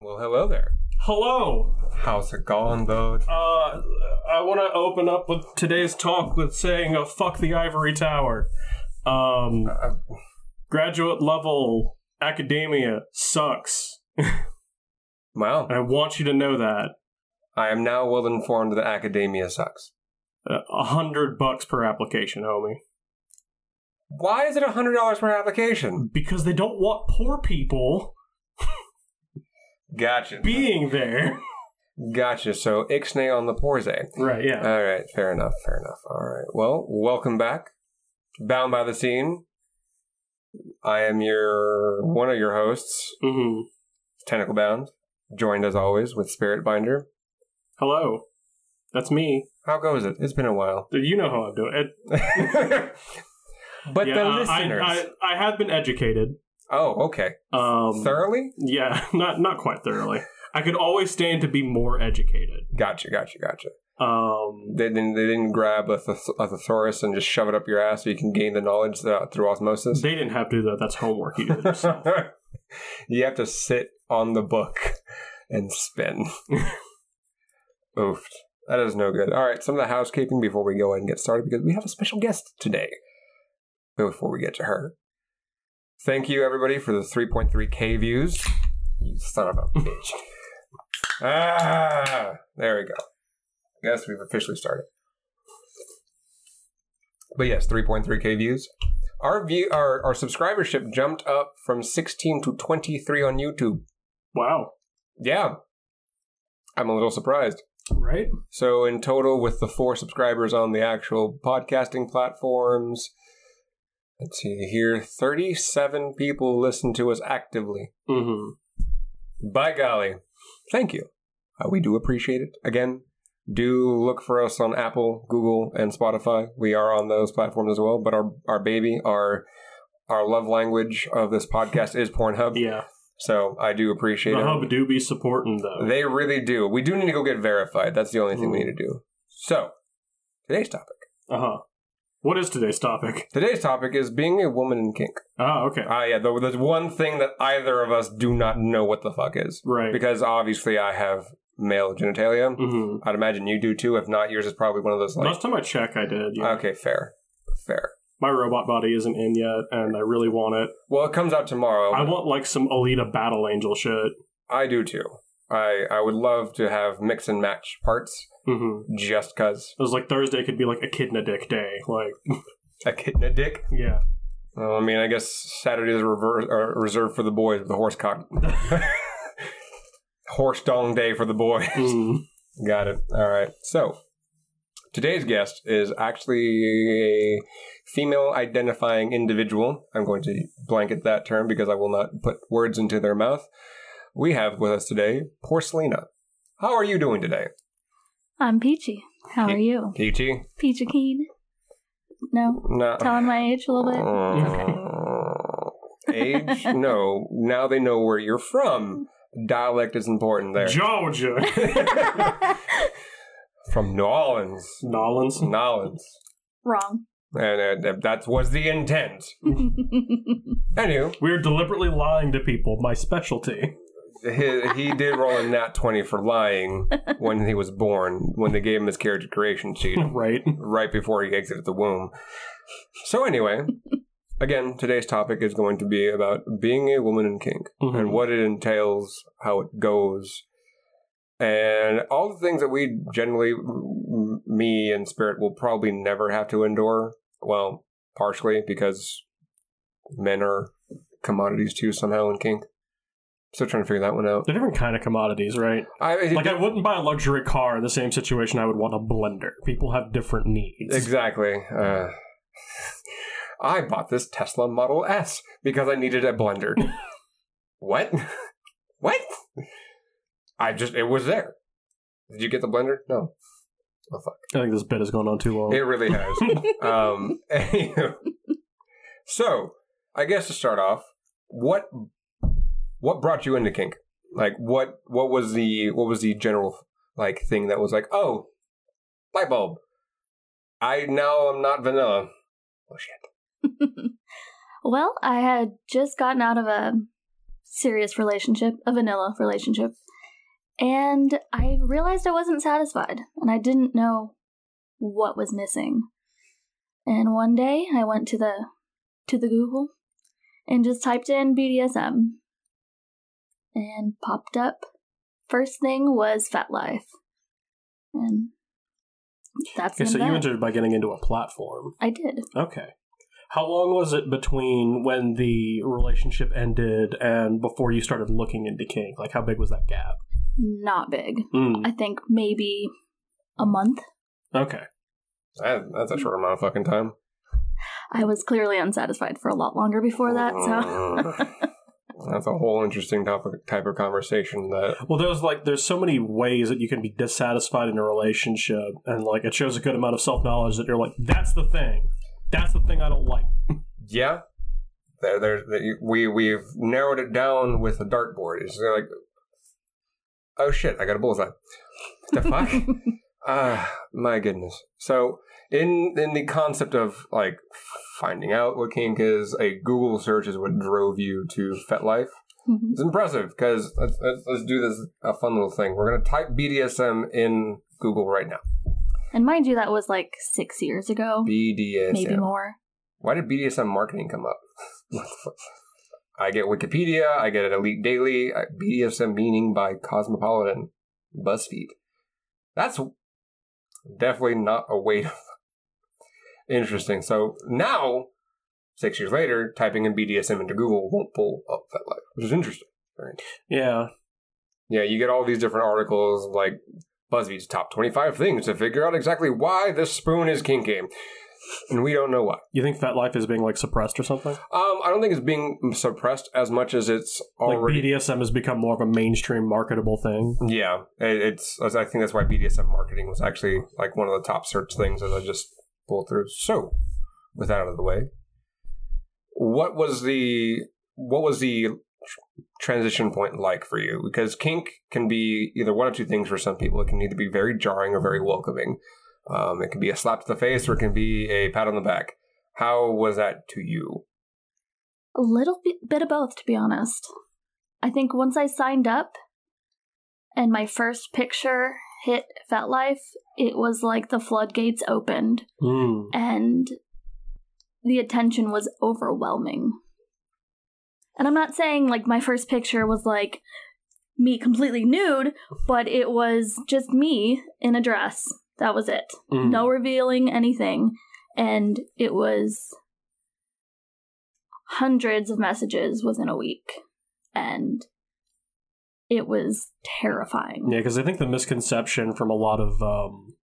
Well, hello there. Hello. How's it going, bud? Uh, I want to open up with today's talk with saying, uh, "Fuck the ivory tower." Um, Uh, graduate level academia sucks. well, I want you to know that. I am now well informed that academia sucks. Uh, A hundred bucks per application, homie. Why is it a hundred dollars per application? Because they don't want poor people Gotcha. being there. Gotcha. So ixnay on the porze. right. Yeah. All right. Fair enough. Fair enough. All right. Well, welcome back. Bound by the scene. I am your one of your hosts, hmm Tentacle Bound, joined as always with Spirit Binder. Hello. That's me. How goes it? It's been a while. You know how I'm doing it. but yeah, the uh, listeners. I, I, I have been educated. Oh, okay. Um, Thoroughly? Yeah, not not quite thoroughly. I could always stand to be more educated. Gotcha, gotcha, gotcha. Um, They didn't. They didn't grab a, thes- a thesaurus and just shove it up your ass so you can gain the knowledge through osmosis. they didn't have to do that. That's homework you did yourself. you have to sit on the book and spin. Oof, that is no good. All right, some of the housekeeping before we go and get started because we have a special guest today. Before we get to her, thank you everybody for the 3.3k views. You son of a bitch. ah, there we go. I guess we've officially started. But yes, 3.3k views. Our view, our, our subscribership jumped up from 16 to 23 on YouTube. wow. Yeah, I'm a little surprised. Right? So in total, with the four subscribers on the actual podcasting platforms, let's see here, 37 people listen to us actively. Mm-hmm. By golly, thank you. Uh, we do appreciate it. Again, do look for us on Apple, Google, and Spotify. We are on those platforms as well. But our our baby, our our love language of this podcast is Pornhub. Yeah. So I do appreciate The it. hub do be supporting though. They really do. We do need to go get verified. That's the only thing we Mm. need to do. So today's topic. Uh huh. What is today's topic? Today's topic is being a woman in kink. Oh, okay. Ah, yeah. Though there's one thing that either of us do not know what the fuck is, Right. because obviously I have male genitalia. mm-hmm. I'd imagine you do too. If not, yours is probably one of those like. Last time I checked, I did. Yeah. Okay, fair, fair. My robot body isn't in yet, and I really want it. Well, it comes out tomorrow. I want like some Alita Battle Angel shit. I do too. I I would love to have mix and match parts, Mm-hmm. just cause It was like Thursday could be like a kidna dick day. Like, a kitten a dick. yeah. Well, I mean, I guess Saturday is rever- uh, reserved for the boys with the horse cock. horse dong day for the boys. Mm. Got it. All right. So, today's guest is actually a female identifying individual. I'm going to blanket that term because I will not put words into their mouth. We have with us today Porcelina. How are you doing today? I'm Peachy. How Pe- are you? Peachy? Peachy Keen? No? No. Telling my age a little bit? Uh, Age? No. Now they know where you're from. Dialect is important there. Georgia. From New Orleans. Nolans. Nolans. Wrong. And uh, that was the intent. Anywho, We're deliberately lying to people. My specialty. He, he did roll a nat 20 for lying when he was born, when they gave him his character creation sheet Right. right before he exited the womb. So, anyway, again, today's topic is going to be about being a woman in kink and Mhm. what it entails, how it goes, and all the things that we generally, me and Spirit, will probably never have to endure. Well, partially because men are commodities too somehow in kink. Still trying to figure that one out. They're different kind of commodities, right? I, Like I wouldn't buy a luxury car in the same situation I would want a blender. People have different needs. Exactly. Uh, I bought this Tesla Model S because I needed a blender. what? what? I just, it was there. Did you get the blender? No. Oh, fuck. I think this bit has gone on too long. It really has. um, so, I guess to start off, what what brought you into kink? Like, what what was the what was the general like thing that was like, oh, light bulb. I now I'm not vanilla. Oh shit. well, I had just gotten out of a serious relationship, a vanilla relationship. And I realized I wasn't satisfied and I didn't know what was missing. And one day I went to the to the Google and just typed in BDSM and popped up. First thing was FetLife. And that's Okay, the so you entered by getting into a platform. I did. Okay. How long was it between when the relationship ended and before you started looking into kink? Like, how big was that gap? Not big. Mm, I think maybe a month. okay. That, that's a short amount of fucking time. I was clearly unsatisfied for a lot longer before that, so That's a whole interesting topic, type of conversation that Well, there's like there's so many ways that you can be dissatisfied in a relationship, and like it shows a good amount of self knowledge that you're like, that's the thing, that's the thing I don't like. Yeah, there, there, there- we we've narrowed it down with a dartboard. It's like, oh shit, I got a bullseye. the fuck? Ah, my goodness. So, in in the concept of like finding out what kink is, a Google search is what drove you to FetLife. Mhm. It's impressive because let's, let's let's do this a fun little thing. We're gonna type BDSM in Google right now. and mind you, that was like six years ago, BDSM. maybe more. Why did BDSM marketing come up? What the fuck? I get Wikipedia, I get an Elite Daily, BDSM meaning by Cosmopolitan, BuzzFeed. That's definitely not a way to. Interesting. So now, six years later, typing in BDSM into Google won't pull up FetLife, which is interesting. Yeah, Yeah, you get all these different articles like BuzzFeed's top 25 things to figure out exactly why this spoon is kinky. And we don't know why. you think FetLife is being like suppressed or something? Um, I don't think it's being suppressed as much as it's already. Like BDSM has become more of a mainstream marketable thing. yeah, it, it's. I think that's why BDSM marketing was actually like one of the top search things as I just pulled through. So, with that out of the way, what was the what was the transition point like for you? Because kink can be either one of two things for some people. It can either be very jarring or very welcoming. Um, it can be a slap to the face or it can be a pat on the back. How was that to you? A little bit of both, to be honest. I think once I signed up and my first picture hit FetLife, it was like the floodgates opened Mm. and the attention was overwhelming. And I'm not saying like my first picture was like me completely nude, but it was just me in a dress. That was it. Mm. No revealing anything. And it was hundreds of messages within a week. And it was terrifying. Yeah, because I think the misconception from a lot of um,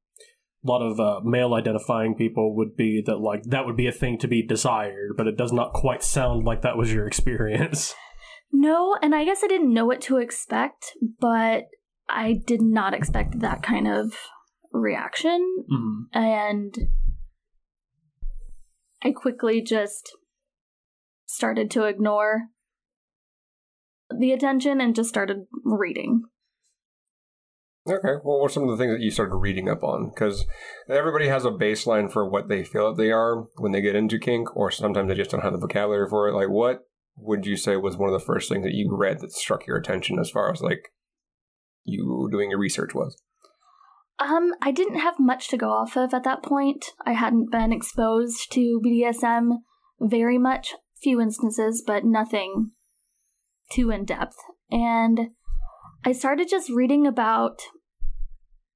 a lot of uh, male identifying people would be that like that would be a thing to be desired, but it does not quite sound like that was your experience. No, and I guess I didn't know what to expect, but I did not expect that kind of reaction. Mm. And I quickly just started to ignore the attention and just started reading. Okay. Well, what are some of the things that you started reading up on? Because everybody has a baseline for what they feel that they are when they get into kink, or sometimes they just don't have the vocabulary for it. Like, what would you say was one of the first things that you read that struck your attention as far as like you doing your research was? Um, I didn't have much to go off of at that point. I hadn't been exposed to BDSM very much, few instances, but nothing too in depth. And I started just reading about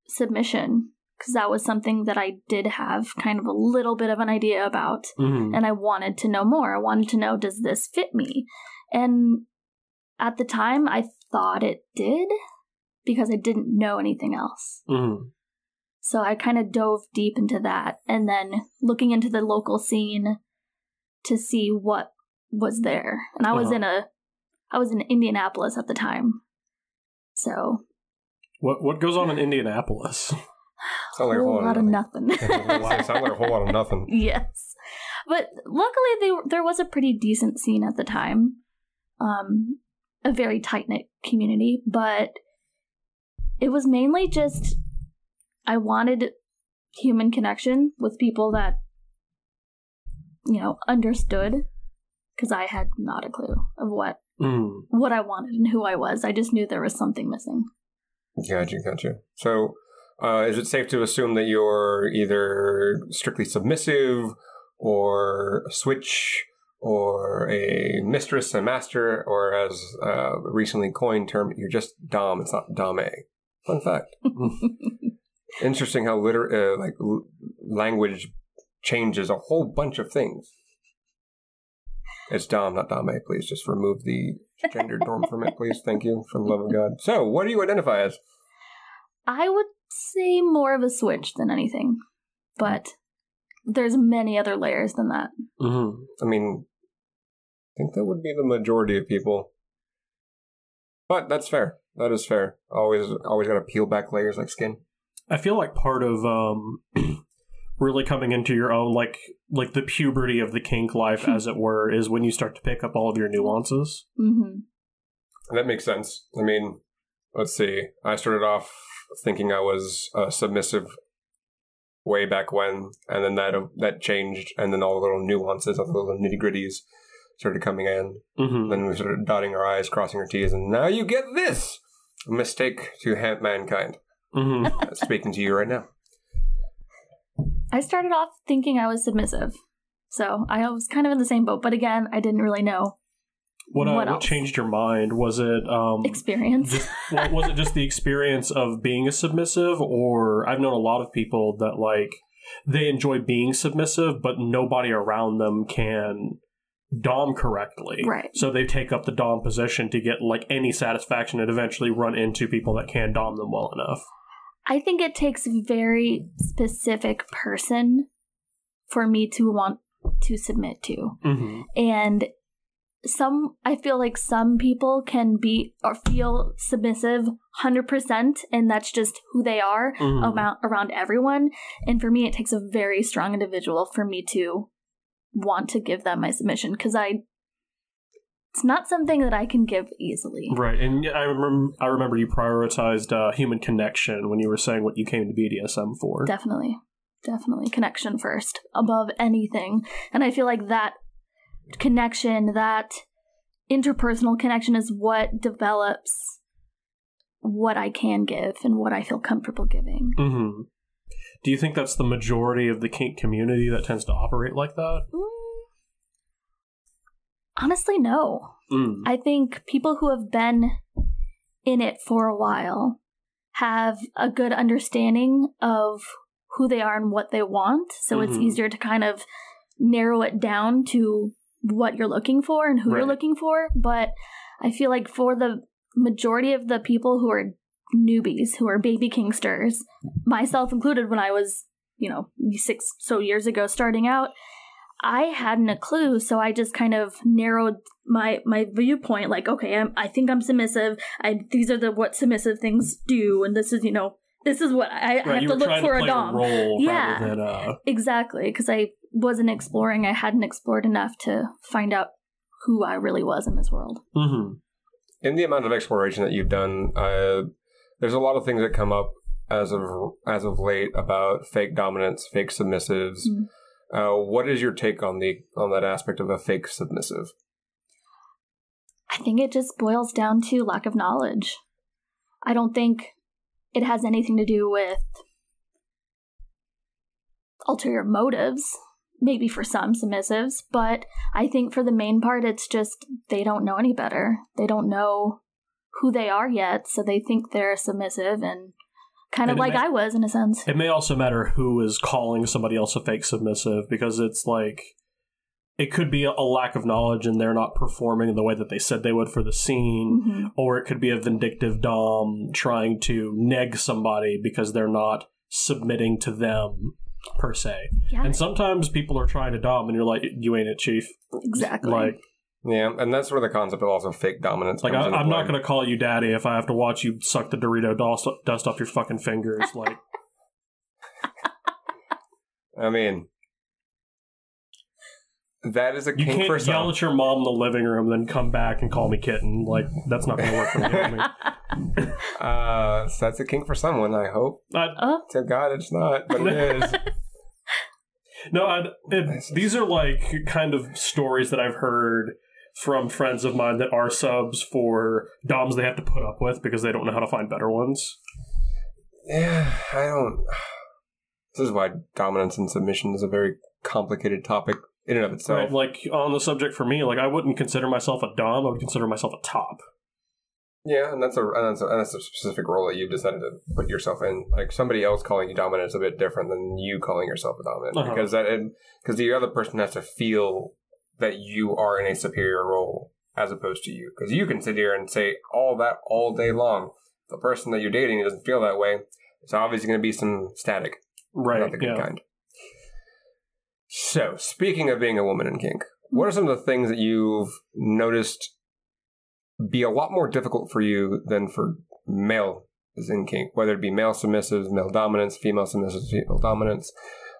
submission because that was something that I did have kind of a little bit of an idea about Mm. and I wanted to know more. I wanted to know does this fit me? And at the time I thought it did because I didn't know anything else. Mm. So I kind of dove deep into that and then looking into the local scene to see what was there. And I was Uh-huh. in a I was in Indianapolis at the time. So What what goes on in Indianapolis? Sounds like a whole lot of nothing. It sounds like a whole lot of nothing. yes. But luckily they, there was a pretty decent scene at the time. Um a very tight-knit community, but it was mainly just I wanted human connection with people that you know understood because I had not a clue of what Mm. what I wanted and who I was. I just knew there was something missing. Gotcha, gotcha. So, uh, is it safe to assume that you're either strictly submissive, or a switch, or a mistress, a master, or as uh, recently coined term, you're just dom. It's not dame. Fun fact. Interesting how liter- uh, like l- language changes a whole bunch of things. It's dom, not dame. Please just remove the gender norm from it, please. Thank you, for the love of God. So, what do you identify as? I would say more of a switch than anything, but there's many other layers than that. hmm I mean, I think that would be the majority of people. But that's fair. That is fair. Always, always got to peel back layers like skin. I feel like part of um, really coming into your own, like like the puberty of the kink life, as it were, is when you start to pick up all of your nuances. hmm That makes sense. I mean, let's see. I started off thinking I was uh, submissive way back when, and then that that changed, and then all the little nuances, all the little nitty gritties started coming in. hmm Then we started dotting our I's, crossing our T's, and now you get this mistake to ha- mankind. hmm Uh, Speaking to you right now. I started off thinking I was submissive, so I was kind of in the same boat. But again, I didn't really know What uh, What what, changed your mind? Was it um, experience. just, well, was it just the experience of being a submissive, or I've known a lot of people that like they enjoy being submissive, but nobody around them can dom correctly. Right. So they take up the dom position to get like any satisfaction and eventually run into people that can dom them well enough. I think it takes a very specific person for me to want to submit to. Mm-hmm. And some I feel like some people can be or feel submissive 100% and that's just who they are Mhm. about around everyone and for me it takes a very strong individual for me to want to give them my submission cuz I it's not something that I can give easily. Right, and I remember I remember you prioritized uh, human connection when you were saying what you came to BDSM for. Definitely. Definitely connection first above anything. And I feel like that connection, that interpersonal connection is what develops what I can give and what I feel comfortable giving. hmm Do you think that's the majority of the kink community that tends to operate like that? Mm. Honestly, no. Mm. I think people who have been in it for a while have a good understanding of who they are and what they want. So it's Mhm. easier to kind of narrow it down to what you're looking for and who you're looking for. But I feel like for the majority of the people who are newbies, who are baby kinksters, myself included when I was, you know, six so years ago starting out, I hadn't a clue, so I just kind of narrowed my my viewpoint. Like, okay, I'm, I think I'm submissive. I these are the what submissive things do, and this is you know this is what I, I have to look for to a dom. role Yeah. than uh, Exactly, because I wasn't exploring. I hadn't explored enough to find out who I really was in this world. hmm in the amount of exploration that you've done, uh, there's a lot of things that come up as of as of late about fake dominance, fake submissives. Mm. Uh, what is your take on the on that aspect of a fake submissive? I think it just boils down to lack of knowledge. I don't think it has anything to do with ulterior motives, maybe for some submissives, but I think for the main part, it's just they don't know any better. They don't know who they are yet, so they think they're submissive and kind of like may- I was in a sense. It may also matter who is calling somebody else a fake submissive because it's like it could be a lack of knowledge and they're not performing the way that they said they would for the scene, Mhm. or it could be a vindictive dom trying to neg somebody because they're not submitting to them per se. Yeah, And sometimes people are trying to dom and you're like, you ain't it, chief. exactly. Like, Yeah, and that's where the concept of also fake dominance. like comes I, into I'm not going to call you daddy if I have to watch you suck the Dorito dust, dust off your fucking fingers. Like, I mean, that is a You kink can't for yell some. at your mom in the living room, then come back and call me kitten. Like that's not going to work for me. I Uh, so that's a kink for someone. I hope. I- oh, To God, it's not, but it is. no, I, it, these are like kind of stories that I've heard from friends of mine that are subs for DOMs they have to put up with because they don't know how to find better ones. Yeah, I don't. This is why dominance and submission is a very complicated topic in and of itself. Right, like on the subject for me, like I wouldn't consider myself a dom. I would consider myself a top. Yeah, and that's a and that's a, and that's a specific role that you've decided to put yourself in. Like somebody else calling you dominant is a bit different than you calling yourself a dominant Uh-huh. because that because the other person has to feel that you are in a superior role as opposed to you. Because you can sit here and say all that all day long. The person that you're dating doesn't feel that way. It's obviously going to be some static, Right. not the good yeah. kind. So, speaking of being a woman in kink, what are some of the things that you've noticed be a lot more difficult for you than for male in kink? Whether it be male submissives, male dominance, female submissives, female dominance.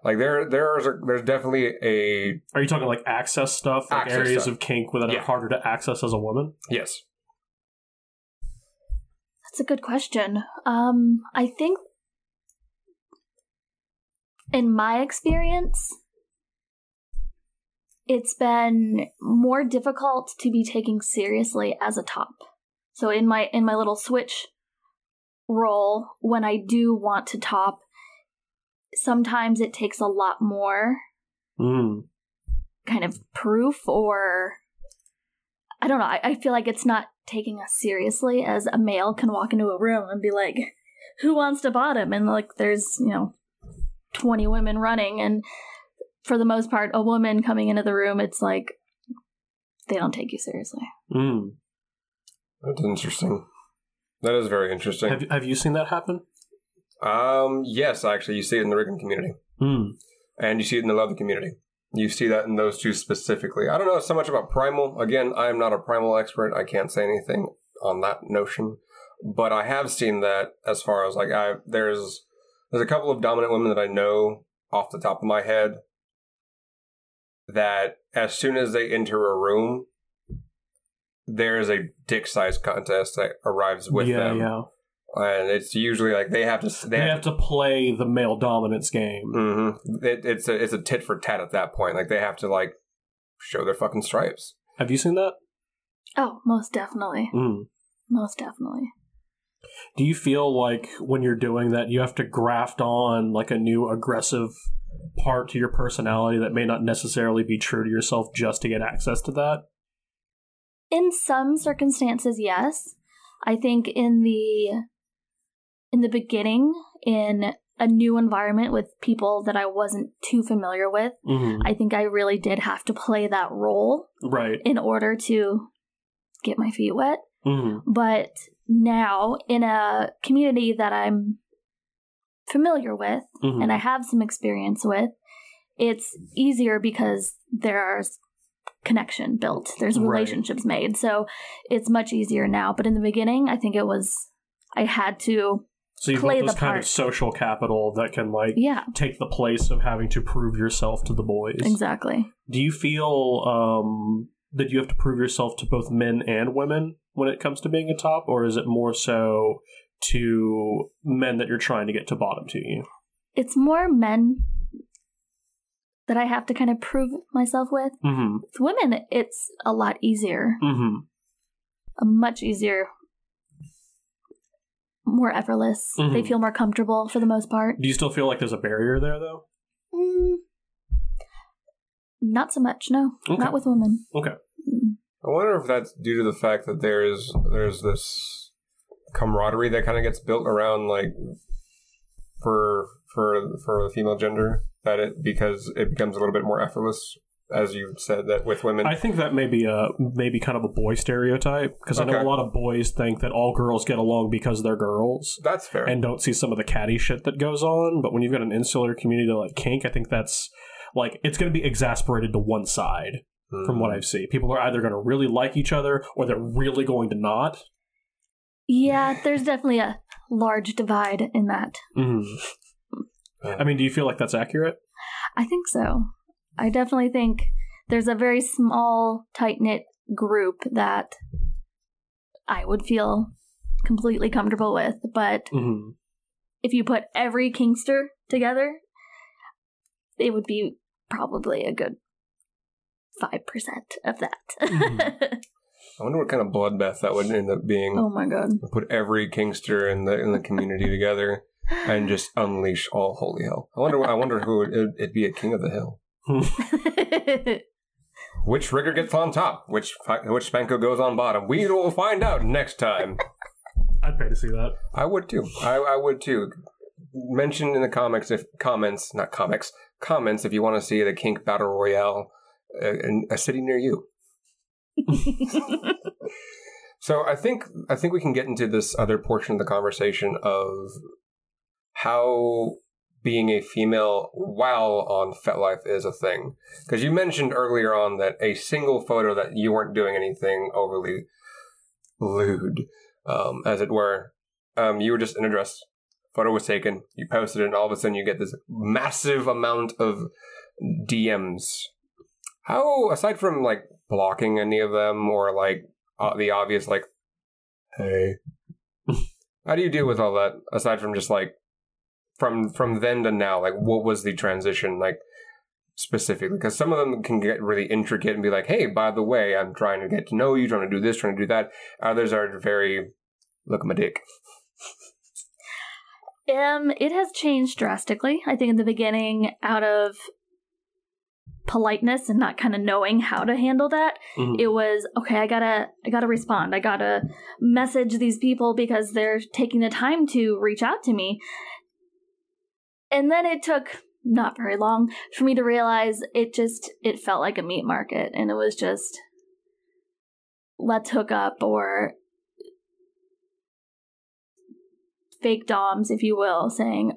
Like there, there's a, there's definitely a Are you talking like access stuff, like Access areas stuff. of kink that Yeah. are harder to access as a woman? yes. That's a good question. Um, I think in my experience, it's been more difficult to be taken seriously as a top. So in my in my little switch role, when I do want to top, sometimes it takes a lot more Mm. kind of proof or I don't know. I, I feel like it's not taking us seriously as a male can walk into a room and be like, who wants to bottom? And like there's, you know, 20 women running. And for the most part, a woman coming into the room, it's like they don't take you seriously. Mm. That's interesting. That is very interesting. Have Have you seen that happen? Um, yes, actually, you see it in the rigging community. Mm. and you see it in the leather community. You see that in those two specifically. I don't know so much about primal. Again, I am not a primal expert. I can't say anything on that notion, but I have seen that as far as like I there's there's a couple of dominant women that I know off the top of my head that as soon as they enter a room, there is a dick size contest that arrives with yeah, them, yeah. And it's usually like they have to They, have to play the male dominance game. Mm-hmm. It, it's a it's a tit for tat at that point. Like they have to like show their fucking stripes. Have you seen that? Oh, most definitely. Mm. Most definitely. Do you feel like when you're doing that, you have to graft on like a new aggressive part to your personality that may not necessarily be true to yourself just to get access to that? In some circumstances, yes. I think in the in the beginning, in a new environment with people that I wasn't too familiar with, Mm-hmm. I think I really did have to play that role Right. in order to get my feet wet. Mm-hmm. But now, in a community that I'm familiar with Mm-hmm. and I have some experience with, it's easier because there's connection built, there's Right. relationships made. So it's much easier now. But in the beginning, I think it was, I had to, so you've play got this kind part. of social capital that can like yeah, take the place of having to prove yourself to the boys. exactly. Do you feel um, that you have to prove yourself to both men and women when it comes to being a top, or is it more so to men that you're trying to get to bottom to you? It's more men that I have to kind of prove myself with. Mm-hmm. With women, it's a lot easier, Mm-hmm. a much easier, more effortless. They Mhm. feel more comfortable for the most part. Do you still feel like there's a barrier there, though? Mm, not so much, no. Okay. Not with women. Okay. Mm. I wonder if that's due to the fact that there is there's this camaraderie that kind of gets built around like for for for the female gender that it because it becomes a little bit more effortless as you said that with women. I think that may be a maybe kind of a boy stereotype because I know a lot of boys think that all girls get along because they're girls that's fair. and don't see some of the catty shit that goes on. But when you've got an insular community like kink, I think that's like it's going to be exasperated to one side from what I've seen, People are either going to really like each other or they're really going to not. Yeah, there's definitely a large divide in that. hmm I mean, do you feel like that's accurate? I think so. I definitely think there's a very small, tight knit group that I would feel completely comfortable with. But hmm if you put every Kinkster together, it would be probably a good 5% of that. Mhm. I wonder what kind of bloodbath that would end up being. oh my god. Put every Kinkster in the in the community together and just unleash all holy hell. I wonder. I wonder who it'd, it'd be a king of the hill. Which rigger gets on top? Which which Spanko goes on bottom? We will find out next time. I'd pay to see that. I would too. I, I would too. Mention in the comics if comments, not comics, comments if you want to see the kink battle royale uh, in a city near you. So I think I think we can get into this other portion of the conversation of how being a female while on FetLife is a thing. Because you mentioned earlier on that a single photo that you weren't doing anything overly lewd, um, as it were. Um, you were just in a dress. Photo was taken. You posted it, and all of a sudden you get this massive amount of DMs. How, aside from like blocking any of them or like uh, the obvious like, hey, how do you deal with all that? Aside from just like from from then to now, like what was the transition like specifically? Because some of them can get really intricate and be like, hey, by the way, I'm trying to get to know you, trying to do this, trying to do that. Others are very look at my dick. Um, it has changed drastically. I think in the beginning, out of politeness and not kind of knowing how to handle that, Mhm. it was okay. I gotta, I gotta respond. I gotta message these people because they're taking the time to reach out to me. And then it took not very long for me to realize it just it felt like a meat market, and it was just let's hook up or fake doms, if you will, saying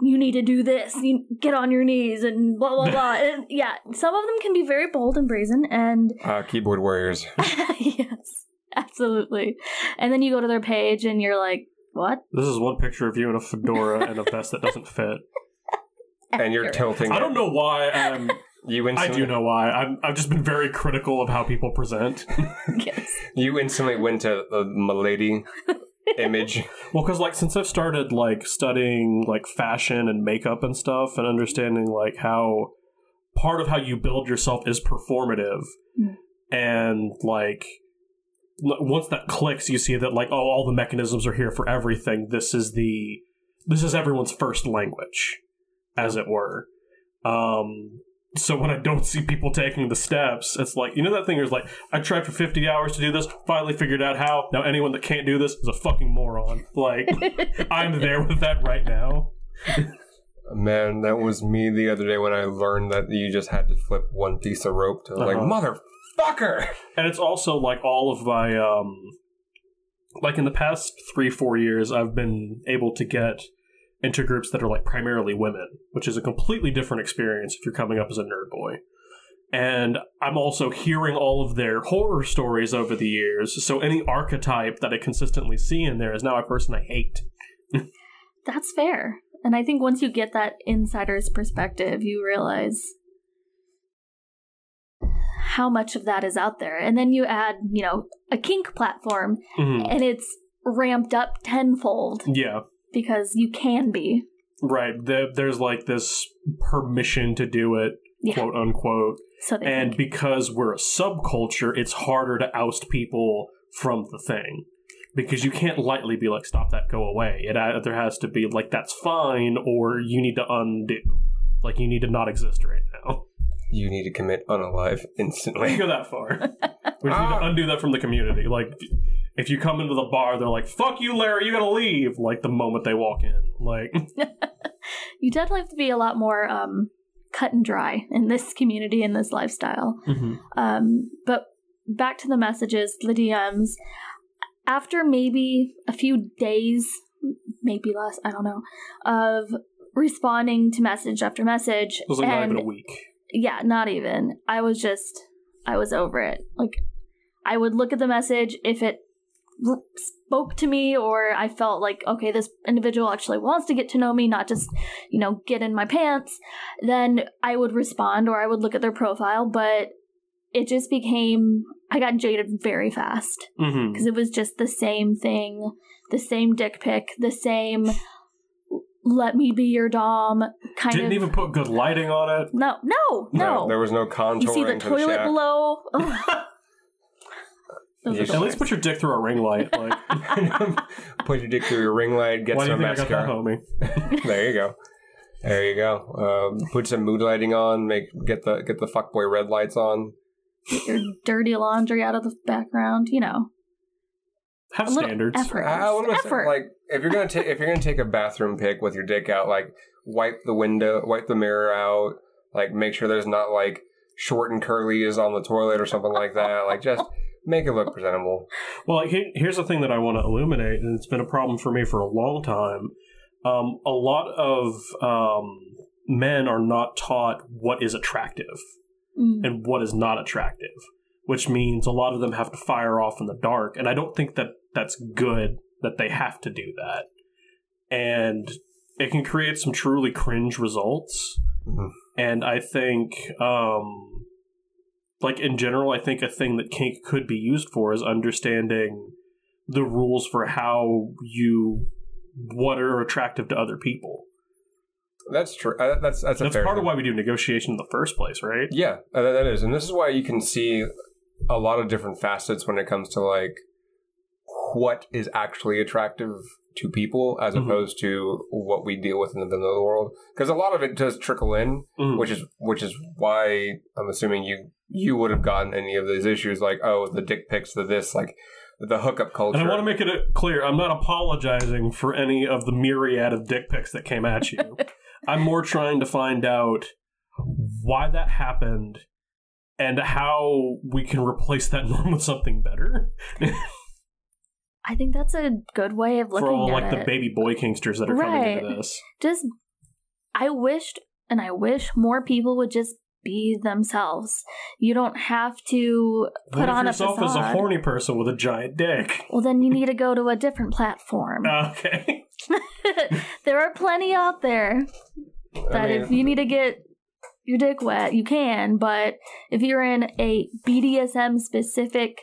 you need to do this, you get on your knees, and blah blah blah. and yeah, some of them can be very bold and brazen, and Uh, keyboard warriors. yes, absolutely. And then you go to their page, and you're like, what? This is one picture of you in a fedora and a vest that doesn't fit. and you're tilting. I don't know why. Um, You I do know why. I'm, I've just been very critical of how people present. yes. You instantly went to the milady image. Well, because like since I've started like studying like fashion and makeup and stuff, and understanding like how part of how you build yourself is performative, Mm. and like l- once that clicks, you see that like oh, all the mechanisms are here for everything. This is the this is everyone's first language, as it were. Um, so when I don't see people taking the steps, it's like you know that thing is like I tried for fifty hours to do this, finally figured out how. Now anyone that can't do this is a fucking moron. Like I'm there with that right now. Man, that was me the other day when I learned that you just had to flip one piece of rope to like Uh-huh. Motherfucker. And it's also like all of my um like in the past 3 4 years I've been able to get into groups that are like primarily women, which is a completely different experience if you're coming up as a nerd boy. And I'm also hearing all of their horror stories over the years. So any archetype that I consistently see in there is now a person I hate. That's fair. And I think once you get that insider's perspective, you realize how much of that is out there. And then you add, you know, a kink platform Mhm. and it's ramped up tenfold Yeah. because you can be. Right. There, there's like this permission to do it, Yeah. quote unquote. So And think. because we're a subculture, it's harder to oust people from the thing. Because you can't lightly be like, stop that, go away. It either has to be like, that's fine, or you need to undo. Like, you need to not exist right now. You need to commit unalive We instantly. go that far. We just need Ah. to undo that from the community. Like, if you come into the bar, they're like, fuck you, Larry, you gotta leave. Like, the moment they walk in. Like, you definitely have to be a lot more um, cut and dry in this community in this lifestyle. Um, but back to the messages, the DMs. After maybe a few days, maybe less, I don't know, of responding to message after message, it was like not and even a week. Yeah, not even. I was just, I was over it. Like, I would look at the message if it spoke to me or I felt like, okay, this individual actually wants to get to know me, not just, you know, get in my pants, then I would respond or I would look at their profile. But it just became, I got jaded very fast Mm-hmm. because it was just the same thing, the same dick pic, the same let me be your dom kind Didn't of. even put good lighting on it. no, no, no. there was no contouring you see the to toilet the shack. below. Ugh. Those You are the At least worst. put your dick through a ring light. Like, Put your dick through your ring light, get why do you some think I got that, mascara. homie? there you go. There you go. Um, put some mood lighting on. Make get the get the fuckboy red lights on. Get your dirty laundry out of the background. You know, Have a little standards. effort. I want to effort. like if you're gonna take if you're gonna take a bathroom pic with your dick out, like wipe the window, wipe the mirror out, like make sure there's not like short and curly is on the toilet or something like that. Like just make it look presentable. Well, here's the thing that I want to illuminate, and it's been a problem for me for a long time. Um, a lot of um, men are not taught what is attractive Mm. and what is not attractive, which means a lot of them have to fire off in the dark. And I don't think that that's good that they have to do that. And it can create some truly cringe results. Mhm. And I think, um, like in general, I think a thing that kink could be used for is understanding the rules for how you what are attractive to other people. That's true. Uh, that's that's a That's part of why we do negotiation in the first place, right? Yeah, uh, that is, and this is why you can see a lot of different facets when it comes to like what is actually attractive to people as Mhm. opposed to what we deal with in the vanilla world. Because a lot of it does trickle in, Mhm. which is which is why I'm assuming you you would have gotten any of these issues like oh the dick pics the this like the hookup culture. And I want to make it uh, clear I'm not apologizing for any of the myriad of dick pics that came at you. I'm more trying to find out why that happened and how we can replace that norm with something better I think that's a good way of looking at the for all at like it. the baby boy kinksters that are coming into this. just I wished and I wish more people would just be themselves. You don't have to put What on a yourself as a horny person with a giant dick? well, then you need to go to a different platform. Ah, okay. there are plenty out there I that mean, if you need to get your dick wet, you can. But if you're in a BDSM specific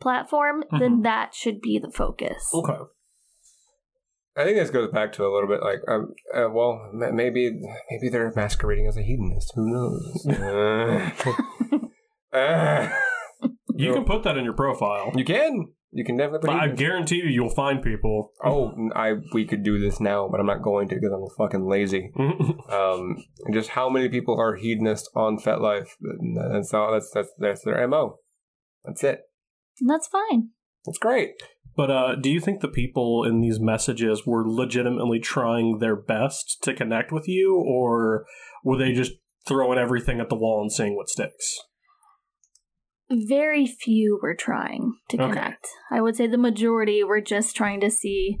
platform, then Mhm. that should be the focus. Okay. I think this goes back to a little bit like, um, uh, well, ma- maybe maybe they're masquerading as a hedonist. Who knows? Uh, uh, You can put that in your profile. you can, you can definitely. But I hedonist. guarantee you, you'll find people. oh, I we could do this now, but I'm not going to because I'm fucking lazy. Um, just how many people are hedonists on FetLife? That's all. That's that's that's their mo. That's it. And that's fine. That's great. But uh, do you think the people in these messages were legitimately trying their best to connect with you, or were they just throwing everything at the wall and seeing what sticks? Very few were trying to Okay. connect. I would say the majority were just trying to see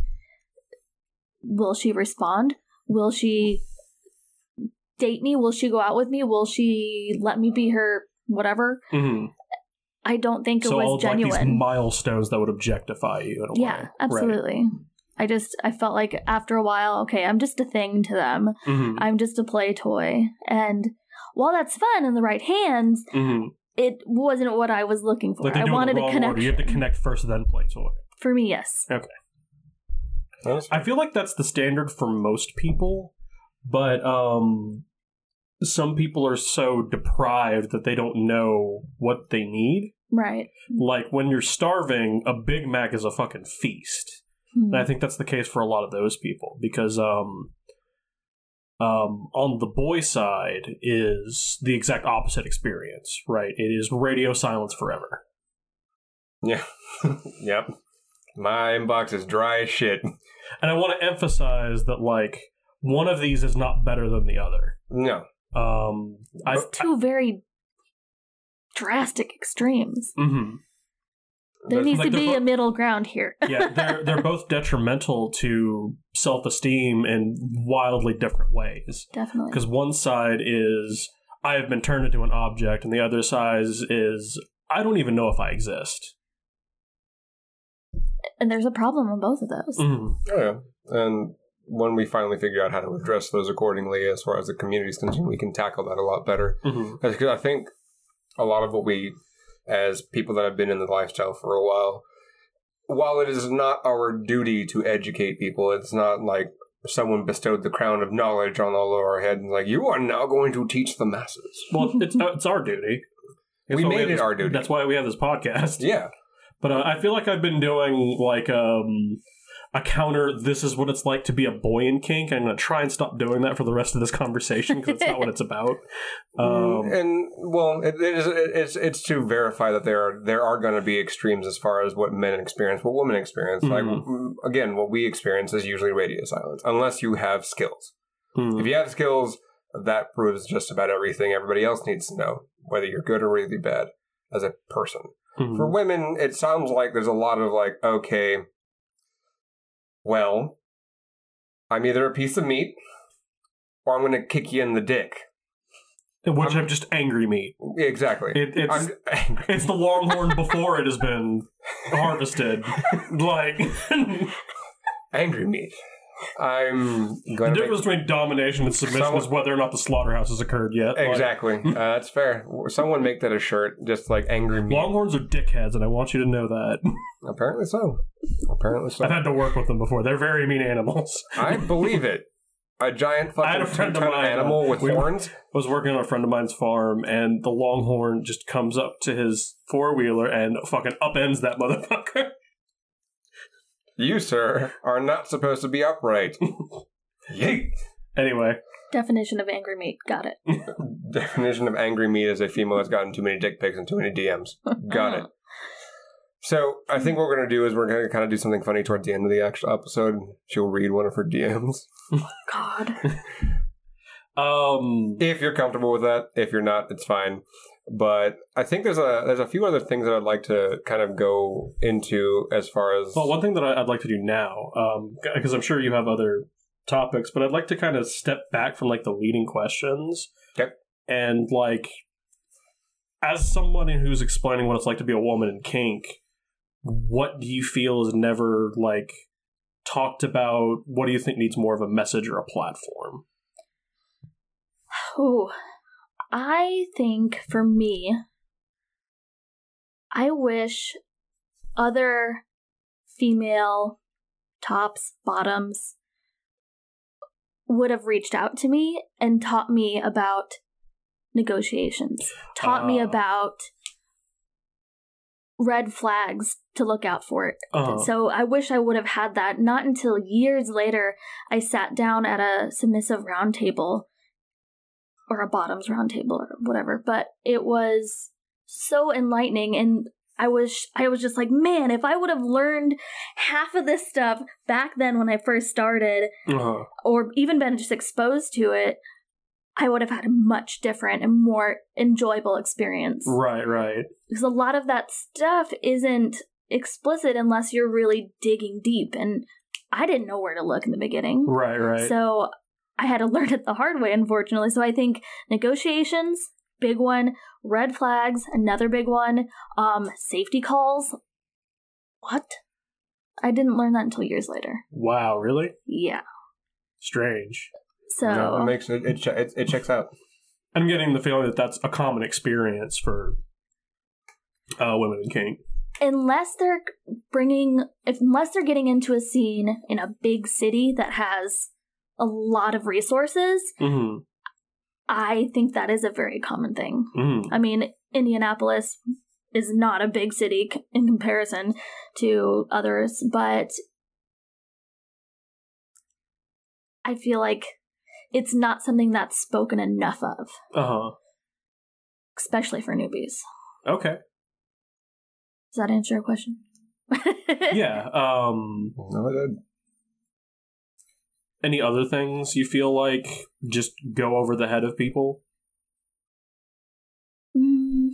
will she respond? Will she date me? Will she go out with me? Will she let me be her whatever? Mm-hmm. I don't think it So all was of, like these genuine. milestones that would objectify you in a way. yeah, absolutely. I just I felt like after a while, okay, I'm just a thing to them. Mm-hmm. I'm just a play toy. And while that's fun in the right hands, Mm-hmm. it wasn't what I was looking for. Like I do it in wanted the a wrong connection. order. You have to connect first, then play toy. For me, yes. Okay. I feel like that's the standard for most people, but um, some people are so deprived that they don't know what they need. Right. Like when you're starving, a Big Mac is a fucking feast. Hmm. And I think that's the case for a lot of those people because um, um, on the boy side is the exact opposite experience, right? It is radio silence forever. Yeah. yep. My inbox is dry as shit. And I want to emphasize that like one of these is not better than the other. No. Um, I, It's two very drastic extremes. mhm. There But- needs like to be bo- a middle ground here. yeah, they're they're both detrimental to self esteem in wildly different ways. Definitely. Because one side is I have been turned into an object, and the other side is I don't even know if I exist. And there's a problem on both of those. Mhm. Oh, yeah. And when we finally figure out how to address those accordingly, as far as the community is concerned, we can tackle that a lot better. Because I think a lot of what we, as people that have been in the lifestyle for a while, while it is not our duty to educate people, it's not like someone bestowed the crown of knowledge on all of our heads and like, you are now going to teach the masses. Well, it's it's our duty. That's We made have it our duty. That's why we have this podcast. Yeah. But uh, I feel like I've been doing like um, a counter. This is what it's like to be a boy in kink. I'm going to try and stop doing that for the rest of this conversation because it's not what it's about. Um, and well, it, it is, it's it's to verify that there are there are going to be extremes as far as what men experience, what women experience. Like Mhm. mm, again, what we experience is usually radio silence, unless you have skills. hmm. If you have skills, that proves just about everything everybody else needs to know, whether you're good or really bad as a person. Mhm. For women, it sounds like there's a lot of like, okay, well, I'm either a piece of meat or I'm going to kick you in the dick. Which I'm- I'm just angry meat. Exactly. It, it's it's the longhorn before it has been harvested. Like angry meat. I'm the to difference between domination and submission Someone- is whether or not the slaughterhouse has occurred yet. Like, exactly. Uh, that's fair. Someone make that a shirt, just like angry meat. Longhorns are dickheads, and I want you to know that. Apparently so. Apparently so. I've had to work with them before. They're very mean animals. I believe it. A giant I had fucking a friend of mine, uh, animal with we- horns. I was working on a friend of mine's farm, and the longhorn just comes up to his four wheeler and fucking upends that motherfucker. You, sir, are not supposed to be upright. Yeet. Anyway, Definition of angry meat. Got it. Definition of angry meat is a female that's gotten too many dick pics and too many DMs. Got it. So I think what we're gonna do is we're gonna kind of do something funny towards the end of the actual episode. She'll read one of her DMs. God. um, If you're comfortable with that, if you're not, it's fine. But I think there's a there's a few other things that I'd like to kind of go into as far as well, one thing that I- I'd like to do now, um, because I'm sure you have other topics, but I'd like to kind of step back from like the leading questions. Okay. And like, as someone who's explaining what it's like to be a woman in kink, what do you feel is never like talked about? What do you think needs more of a message or a platform? Ooh. I think for me, I wish other female tops, bottoms would have reached out to me and taught me about negotiations, taught me Ah. about red flags to look out for. Uh, So I wish I would have had that. Not until years later, I sat down at a submissive roundtable or a bottoms roundtable or whatever. But it was so enlightening, and I was I was just like, man, if I would have learned half of this stuff back then when I first started, uh, or even been just exposed to it. I would have had a much different and more enjoyable experience right, right. because a lot of that stuff isn't explicit unless you're really digging deep and i didn't know where to look in the beginning Right, right. so i had to learn it the hard way unfortunately so i think negotiations big one red flags another big one um safety calls what i didn't learn that until years later wow, really? yeah Strange. so No, it makes it it, it it checks out. I'm getting the feeling that that's a common experience for uh, women in kink. unless they're bringing if unless they're getting into a scene in a big city that has a lot of resources hmm i think that is a very common thing hmm i mean indianapolis is not a big city in comparison to others but i feel like it's not something that's spoken enough of Uh huh. especially for newbies Okay. does that answer your question Yeah. Um. No, it did. Any other things you feel like just go over the head of people? Mm.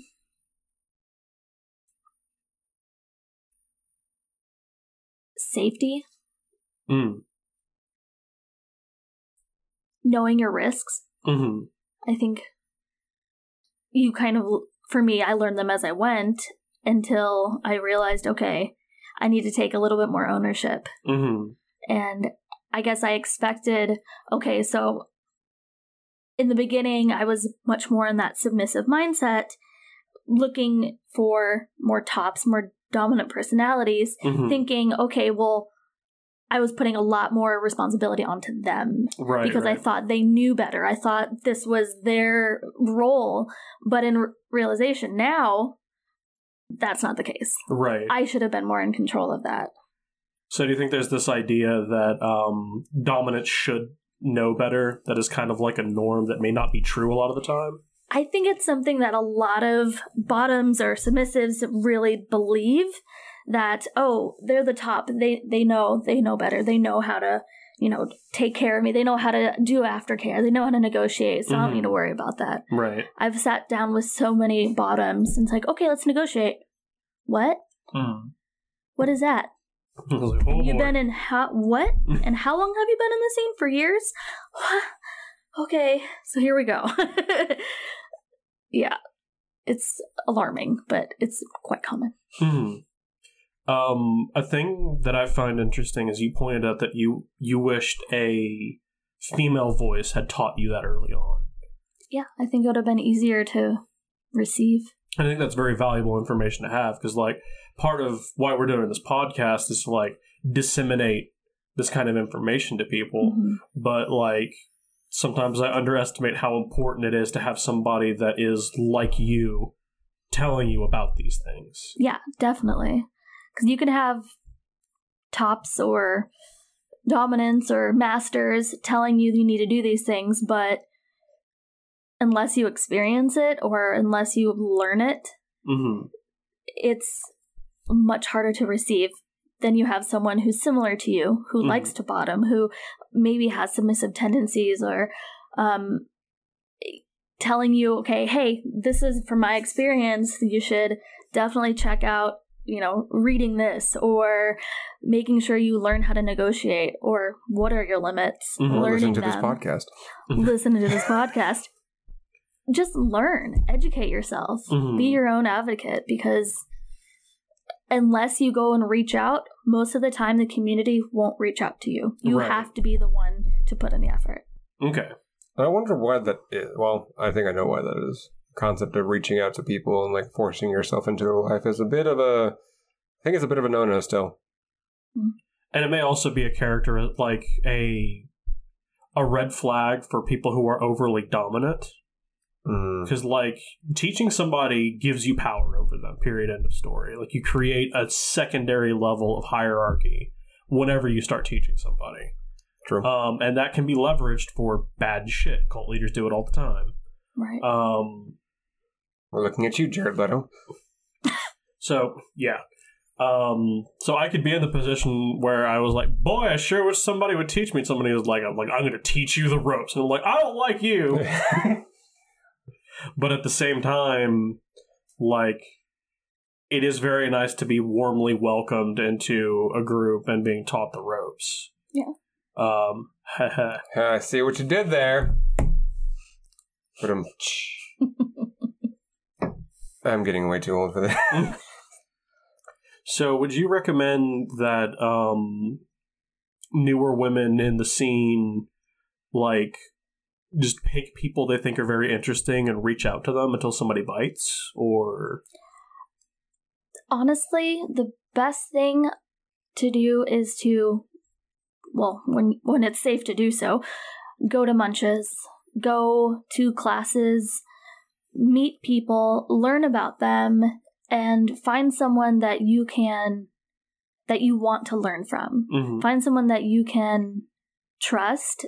Safety, Mm. knowing your risks. Hmm. I think you kind of, for me, I learned them as I went until I realized, okay, I need to take a little bit more ownership. Hmm. And I guess I expected, okay, so in the beginning, I was much more in that submissive mindset, looking for more tops, more dominant personalities, hmm thinking, okay, well, I was putting a lot more responsibility onto them right because I thought they knew better. I thought this was their role, but in r- realization now, that's not the case. right I should have been more in control of that. So do you think there's this idea that um dominant should know better? That is kind of like a norm that may not be true a lot of the time? I think it's something that a lot of bottoms or submissives really believe that oh they're the top. They they know they know better. They know how to you know take care of me. They know how to do aftercare. They know how to negotiate. So I don't need to worry about that. right. I've sat down with so many bottoms and it's like okay let's negotiate. What? What is that? Like, oh, You've boy. been in how what? and how long have you been in the scene for years? okay, so here we go. yeah, it's alarming, but it's quite common. Hmm. Um, a thing that I find interesting is you pointed out that you you wished a female voice had taught you that early on. Yeah, I think it would have been easier to receive. I think that's very valuable information to have because, like, part of why we're doing this podcast is to like disseminate this kind of information to people. Mhm. But like, sometimes I underestimate how important it is to have somebody that is like you telling you about these things. Yeah, definitely. Because you can have tops or dominants or masters telling you you need to do these things, but unless you experience it or unless you learn it, hmm it's much harder to receive than you have someone who's similar to you, who Mhm. likes to bottom, who maybe has submissive tendencies or um, telling you, okay, hey, this is from my experience, you should definitely check out, you know, reading this or making sure you learn how to negotiate or what are your limits, Mhm. Learning listen to this podcast. listen to this podcast. Just learn, educate yourself, Mhm. be your own advocate because unless you go and reach out, most of the time the community won't reach out to you. You Right. have to be the one to put in the effort. Okay. I wonder why that is. Well, I think I know why that is. Concept of reaching out to people and like forcing yourself into their life is a bit of a. I think it's a bit of a no-no still. And it may also be a character like a a red flag for people who are overly dominant. Mm. Because like teaching somebody gives you power over them. Period. End of story. Like you create a secondary level of hierarchy whenever you start teaching somebody, True. um, and that can be leveraged for bad shit. Cult leaders do it all the time. Right. Um, We're looking at you, Jared Leto. So yeah. Um, so I could be in the position where I was like, "Boy, I sure wish somebody would teach me." Somebody was like, "I'm like, I'm going to teach you the ropes," and I'm like, "I don't like you," but at the same time, like, it is very nice to be warmly welcomed into a group and being taught the ropes. Yeah. Um. I see what you did there. But I'm. I'm getting way too old for that. So, would you recommend that um, newer women in the scene, like, just pick people they think are very interesting and reach out to them until somebody bites? Or, Honestly, the best thing to do is to well, when when it's safe to do so, go to munches, go to classes, meet people, learn about them, and find someone that you can that you want to learn from. Mhm. Find someone that you can trust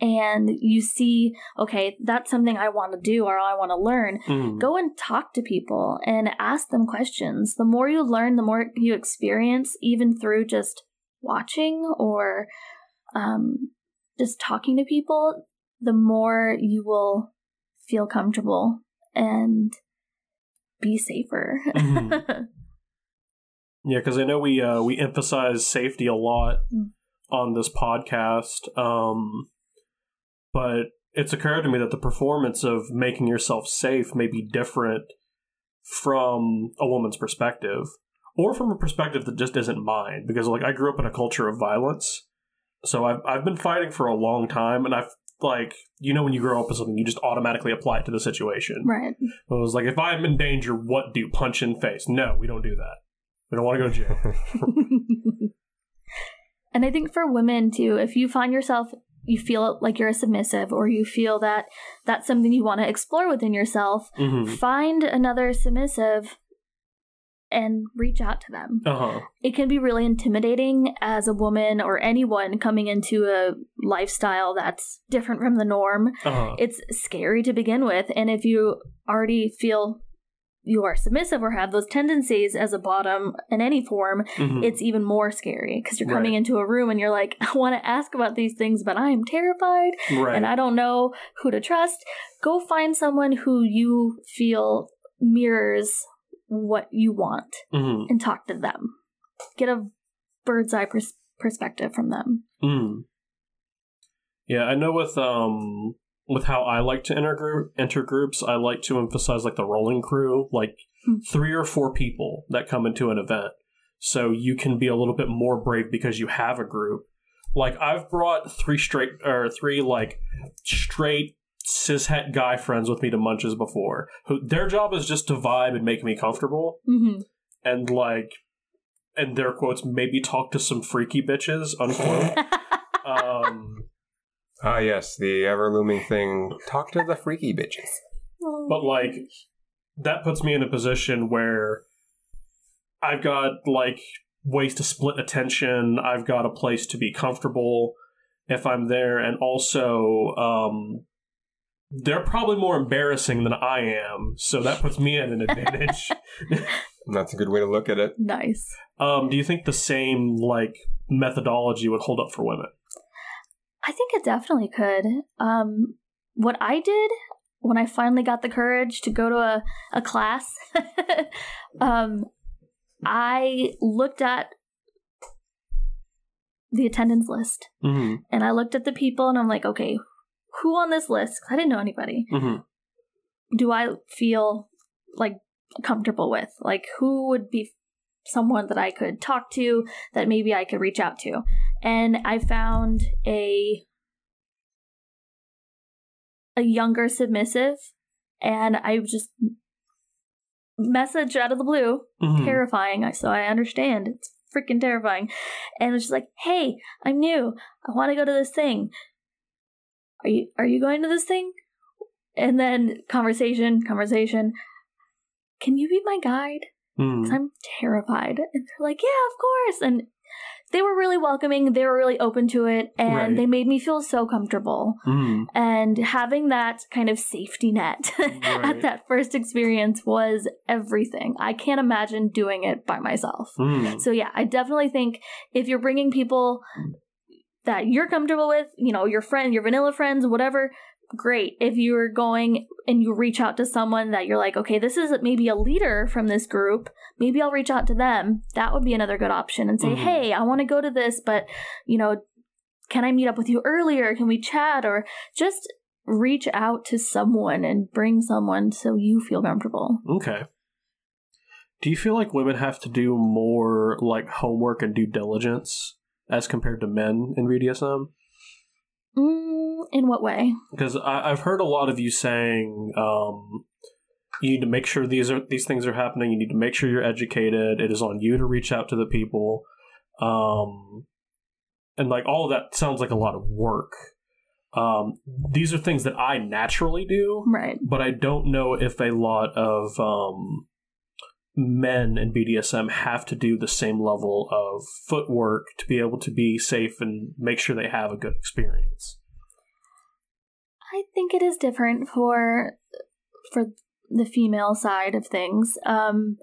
and you see, okay, that's something I want to do or I want to learn. Mhm. Go and talk to people and ask them questions. The more you learn, the more you experience, even through just watching or um, just talking to people, the more you will feel comfortable and be safer. Mhm. Yeah, because I know we uh, we emphasize safety a lot Mm. on this podcast, um, but it's occurred to me that the performance of making yourself safe may be different from a woman's perspective, or from a perspective that just isn't mine. Because like I grew up in a culture of violence, so I've I've been fighting for a long time, and I've like you know when you grow up with something, you just automatically apply it to the situation. right. It was like, if I'm in danger, what do? Punch in face? No, we don't do that. We don't want to go to jail. And I think for women too, if you find yourself you feel like you're a submissive or you feel that that's something you want to explore within yourself, hmm find another submissive and reach out to them. Uh huh. It can be really intimidating as a woman or anyone coming into a lifestyle that's different from the norm. Uh huh. It's scary to begin with. And if you already feel you are submissive or have those tendencies as a bottom in any form, Mhm. it's even more scary because you're coming Right. into a room and you're like, I want to ask about these things, but I am terrified right. and I don't know who to trust. Go find someone who you feel mirrors what you want Mhm. and talk to them. Get a bird's eye pers- perspective from them. Mm. Yeah, I know with um with how I like to enter group enter groups, I like to emphasize like the rolling crew, like Hmm. three or four people that come into an event. So you can be a little bit more brave because you have a group. Like I've brought three straight or three like straight cishet guy friends with me to munches before. Who their job is just to vibe and make me comfortable Mm-hmm. and like and their quotes maybe talk to some freaky bitches unquote. um Ah, yes, the ever looming thing. Talk to the freaky bitches. But, like, that puts me in a position where I've got like ways to split attention. I've got a place to be comfortable if I'm there, and also um, they're probably more embarrassing than I am, so that puts me at an advantage. That's a good way to look at it. nice. um, do you think the same like methodology would hold up for women? I think it definitely could. Um, what I did when I finally got the courage to go to a, a class, um, I looked at the attendance list Mm-hmm. and I looked at the people and I'm like, okay, who on this list? I didn't know anybody. Mm-hmm. Do I feel like comfortable with? Like, who would be someone that I could talk to that maybe I could reach out to? And I found a a younger submissive, and I just message out of the blue, Mm-hmm. terrifying. So I understand it's freaking terrifying, and it's just like, hey, I'm new. I want to go to this thing. Are you are you going to this thing? And then conversation, conversation. Can you be my guide? Mm-hmm. I'm terrified. And they're like, yeah, of course. And they were really welcoming. They were really open to it. And Right. they made me feel so comfortable. Mm-hmm. And having that kind of safety net Right. at that first experience was everything. I can't imagine doing it by myself. Mm-hmm. So, yeah, I definitely think if you're bringing people that you're comfortable with, you know, your friend, your vanilla friends, whatever, great. If you're going and you reach out to someone that you're like, okay, this is maybe a leader from this group, maybe I'll reach out to them. That would be another good option and say, Mhm. hey, I want to go to this, but, you know, can I meet up with you earlier? Can we chat? Or just reach out to someone and bring someone so you feel comfortable. Okay. Do you feel like women have to do more like homework and due diligence as compared to men in BDSM? Mm, in what way? Because I've heard a lot of you saying um, you need to make sure these are these things are happening. You need to make sure you're educated. It is on you to reach out to the people, um, and like all of that sounds like a lot of work. Um, these are things that I naturally do, Right. but I don't know if a lot of um, men in BDSM have to do the same level of footwork to be able to be safe and make sure they have a good experience. I think it is different for for the female side of things. Um,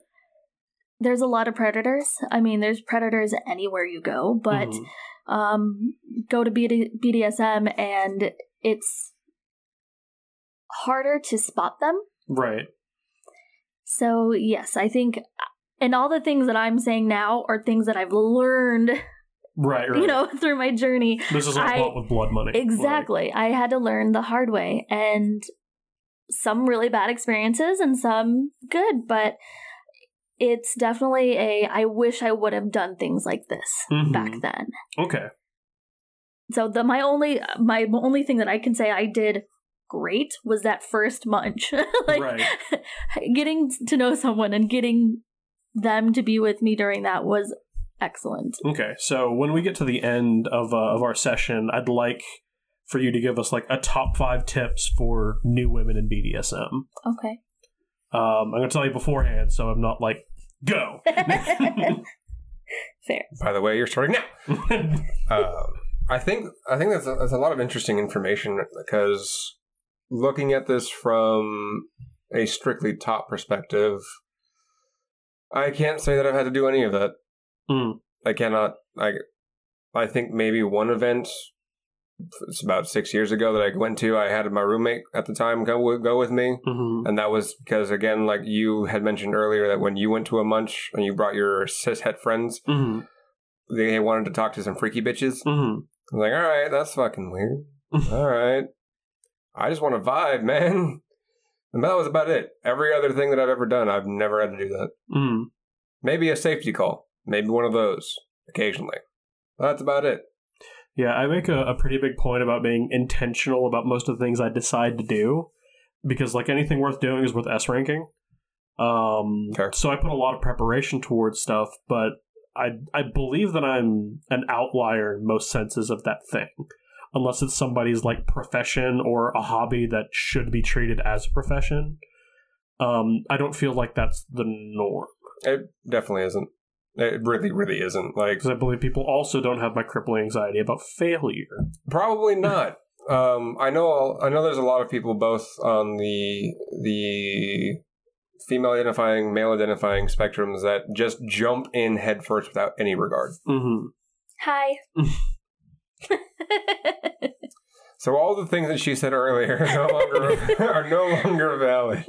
there's a lot of predators. I mean, there's predators anywhere you go, but Mhm. um, go to BD- BDSM and it's harder to spot them. right, So yes, I think, and all the things that I'm saying now are things that I've learned, right, right. you know, through my journey. this is all I- bought with blood money. Like, Exactly. I had to learn the hard way and some really bad experiences and some good, but it's definitely a I wish I would have done things like this Mhm. back then. okay, So the my only my only thing that I can say I did great was that first munch. like right, getting to know someone and getting them to be with me during that was excellent. Okay, so when we get to the end of uh, of our session, I'd like for you to give us like a top five tips for new women in BDSM. Okay. Um, I'm going to tell you beforehand, so I'm not like go. Fair. By the way, you're starting now. Um, I think I think that's a, that's a lot of interesting information because looking at this from a strictly top perspective, I can't say that I've had to do any of that. Mm. I cannot. I I think maybe one event. It's about six years ago that I went to. I had my roommate at the time go with- go with me, Mhm. and that was because again, like you had mentioned earlier, that when you went to a munch and you brought your cishet friends, Mhm. they wanted to talk to some freaky bitches. Mhm. I'm like, all right, that's fucking weird. all right. I just want to vibe, man. And that was about it. Every other thing that I've ever done, I've never had to do that. Mhm. Maybe a safety call. Maybe one of those occasionally. That's about it. Yeah, I make a, a pretty big point about being intentional about most of the things I decide to do because, like anything worth doing, is worth S ranking. Um, Fair. so I put a lot of preparation towards stuff, but I I believe that I'm an outlier in most senses of that thing, unless it's somebody's like profession or a hobby that should be treated as a profession. Um, I don't feel like that's the norm It definitely isn't. It really, really isn't. Like, because I believe people also don't have my crippling anxiety about failure. probably not. Um, I know. I know. There's a lot of people both on the the female identifying, male identifying spectrums that just jump in headfirst without any regard. hmm Hi. So all the things that she said earlier are no longer are no longer valid.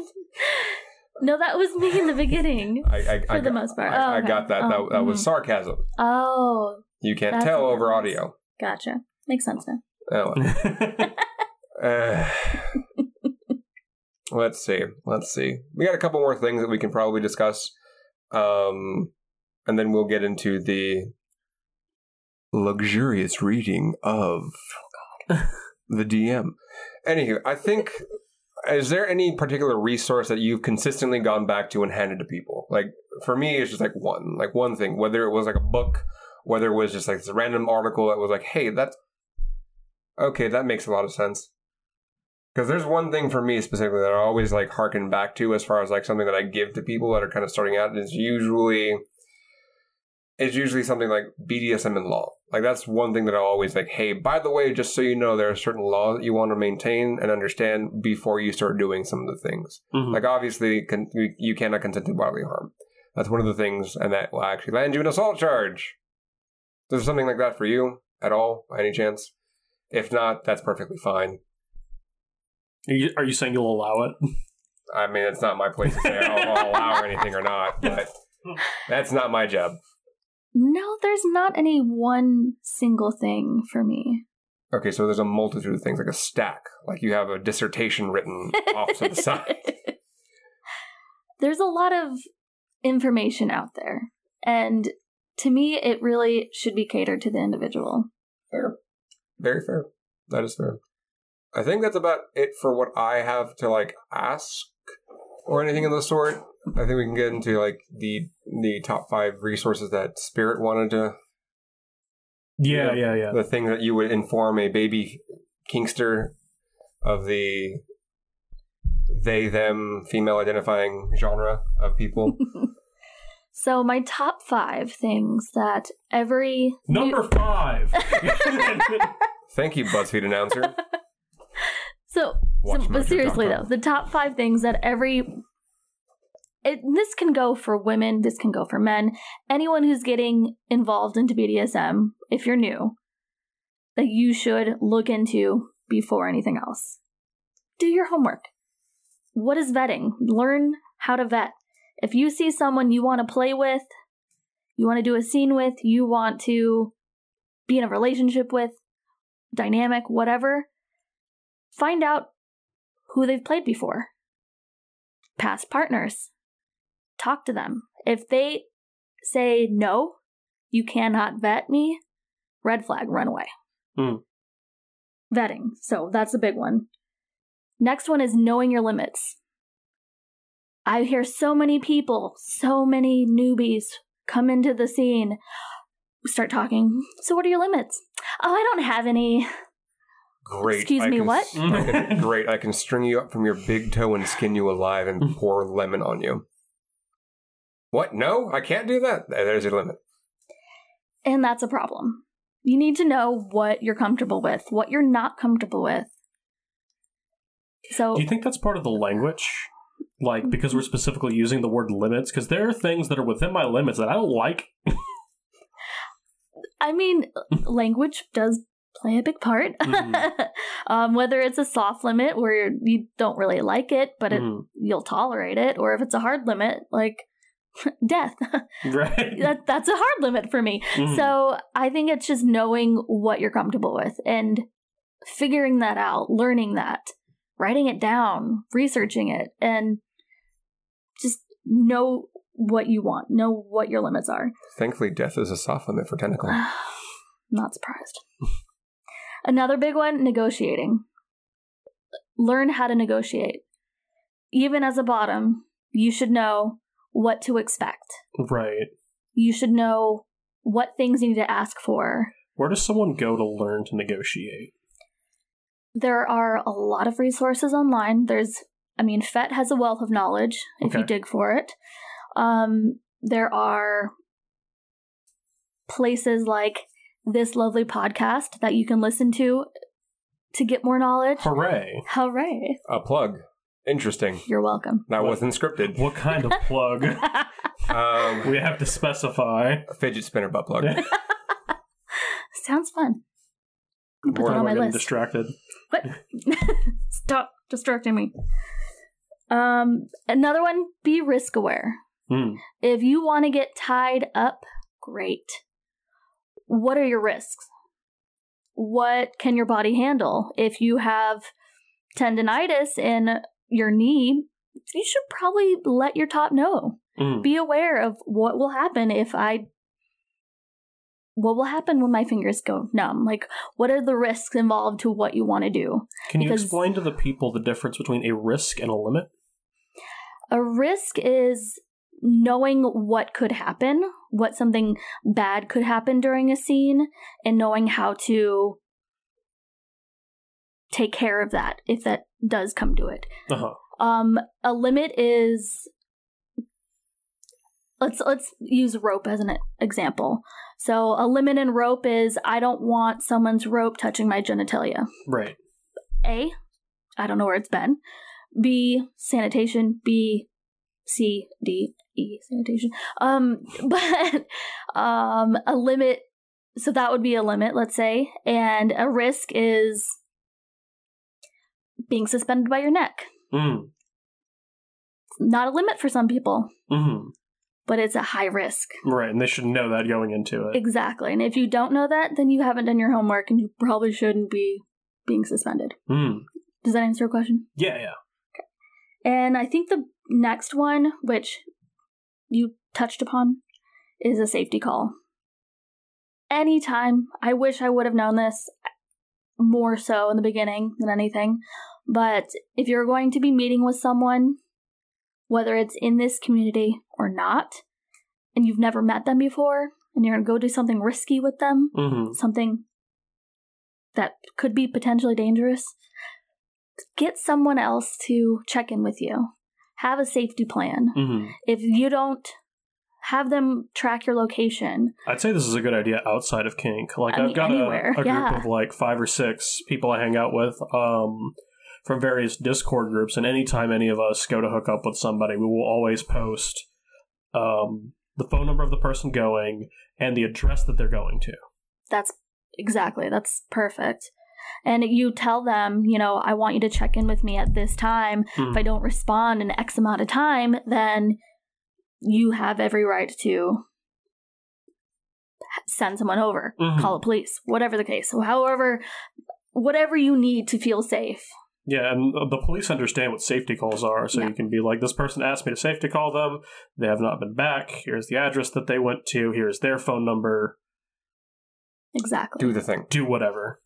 No, that was me in the beginning. I, I, For I the got, most part. I, Oh, I okay. got that. Oh, that. That was mhm. sarcasm. Oh, You can't tell over was. audio. gotcha. Makes sense now. Oh, well. Uh, let's see. Let's see. We got a couple more things that we can probably discuss, um, and then we'll get into the luxurious reading of the DM. Anywho, I think. Is there any particular resource that you've consistently gone back to and handed to people? Like for me, it's just like one, like one thing. Whether it was like a book, whether it was just like this random article that was like, "Hey, that's okay, that makes a lot of sense." Because there's one thing for me specifically that I always like harken back to as far as like something that I give to people that are kind of starting out is usually it's usually something like BDSM and law. Like that's one thing that I always like, hey, by the way, just so you know, there are certain laws that you want to maintain and understand before you start doing some of the things. Mhm. Like obviously, con- you, you cannot consent to bodily harm. That's one of the things, and that will actually land you an assault charge. Is there something like that for you at all, by any chance? If not, that's perfectly fine. Are you, are you saying you'll allow it? I mean, it's not my place to say I'll, I'll allow anything or not, but that's not my job. No, there's not any one single thing for me. Okay, so there's a multitude of things, like a stack, like you have a dissertation written off to the side. There's a lot of information out there. And to me, it really should be catered to the individual. Fair. Very fair. That is fair. I think that's about it for what I have to like ask or anything of the sort. I think we can get into like the the top five resources that Spirit wanted to Yeah, Yeah. yeah, yeah. the thing that you would inform a baby Kinkster of the they them female identifying genre of people. So, my top five things that every. Number five. Thank you, BuzzFeed announcer. So, so, but seriously though, the top five things that every it, this can go for women, this can go for men, anyone who's getting involved into BDSM. If you're new, that you should look into before anything else. Do your homework. What is vetting? Learn how to vet. If you see someone you want to play with, you want to do a scene with, you want to be in a relationship with, dynamic, whatever, find out who they've played before. Past partners. Talk to them. If they say no, you cannot vet me, red flag, run away. Hmm. Vetting. So that's a big one. Next one is knowing your limits. I hear so many people, so many newbies come into the scene. start talking. So, what are your limits? Oh, I don't have any. Great. Excuse I me, can what? I can- great. I can string you up from your big toe and skin you alive and pour lemon on you. What? No, I can't do that. There's your limit. And that's a problem. You need to know what you're comfortable with, what you're not comfortable with. So, Do you think that's part of the language? Like, because we're specifically using the word limits? Because there are things that are within my limits that I don't like. I mean, language does play a big part. Mhm. um, whether it's a soft limit where you don't really like it, but it, Mhm. you'll tolerate it, or if it's a hard limit, like death, Right. that, that's a hard limit for me. Mhm. So I think it's just knowing what you're comfortable with and figuring that out, learning that, writing it down, researching it, and just know what you want, know what your limits are. Thankfully, death is a soft limit for tentacle. Not surprised. Another big one negotiating. Learn how to negotiate. Even as a bottom, you should know what to expect. right. You should know what things you need to ask for. Where does someone go to learn to negotiate? There are a lot of resources online. There's, I mean, FET has a wealth of knowledge if you dig for it. Um, there are places like this lovely podcast that you can listen to to get more knowledge. Hooray. Hooray. A plug. Interesting. You're welcome. That What? wasn't scripted. What kind of plug? Um, we have to specify. a fidget spinner butt plug. Sounds fun. I'll put that on my list. distracted. What? Stop distracting me. Um, another one, be risk aware. Mm. If you want to get tied up, great. What are your risks? What can your body handle? If you have tendonitis in your knee, you should probably let your top know. Mm. Be aware of what will happen if I. What will happen when my fingers go numb? Like, what are the risks involved to what you want to do? Can you explain to the people the difference between a risk and a limit? A risk is knowing what could happen, what something bad could happen during a scene, and knowing how to take care of that if that does come to it. Uh-huh. Um, a limit is let's let's use rope as an example. So a limit in rope is I don't want someone's rope touching my genitalia. Right. A, I don't know where it's been. B, sanitation. B, C, D, E, sanitation. Um, but um, a limit. So that would be a limit, let's say, and a risk is being suspended by your neck. Mm. Not a limit for some people, hmm but it's a high risk. Right, and they should know that going into it. Exactly. And if you don't know that, then you haven't done your homework and you probably shouldn't be being suspended. Mm. Does that answer your question? Yeah, yeah. Okay. And I think the next one, which you touched upon, is a safety call. Anytime, I wish I would have known this more so in the beginning than anything, but if you're going to be meeting with someone, whether it's in this community or not, and you've never met them before, and you're going to go do something risky with them, hmm something that could be potentially dangerous, get someone else to check in with you. Have a safety plan. hmm If you don't have them track your location, I'd say this is a good idea outside of kink. Like I I've mean, got a, anywhere, a group yeah. of like five or six people I hang out with um, from various Discord groups, and anytime any of us go to hook up with somebody, we will always post um, the phone number of the person going and the address that they're going to. that's exactly, that's perfect. And you tell them, you know, I want you to check in with me at this time. Mhm. If I don't respond in X amount of time, then you have every right to send someone over, Mhm. call the police, whatever the case. So however, whatever you need to feel safe. Yeah, and the police understand what safety calls are, so Yeah. you can be like, this person asked me to safety call them. They have not been back. Here's the address that they went to. Here's their phone number. Exactly. Do the thing. Do whatever.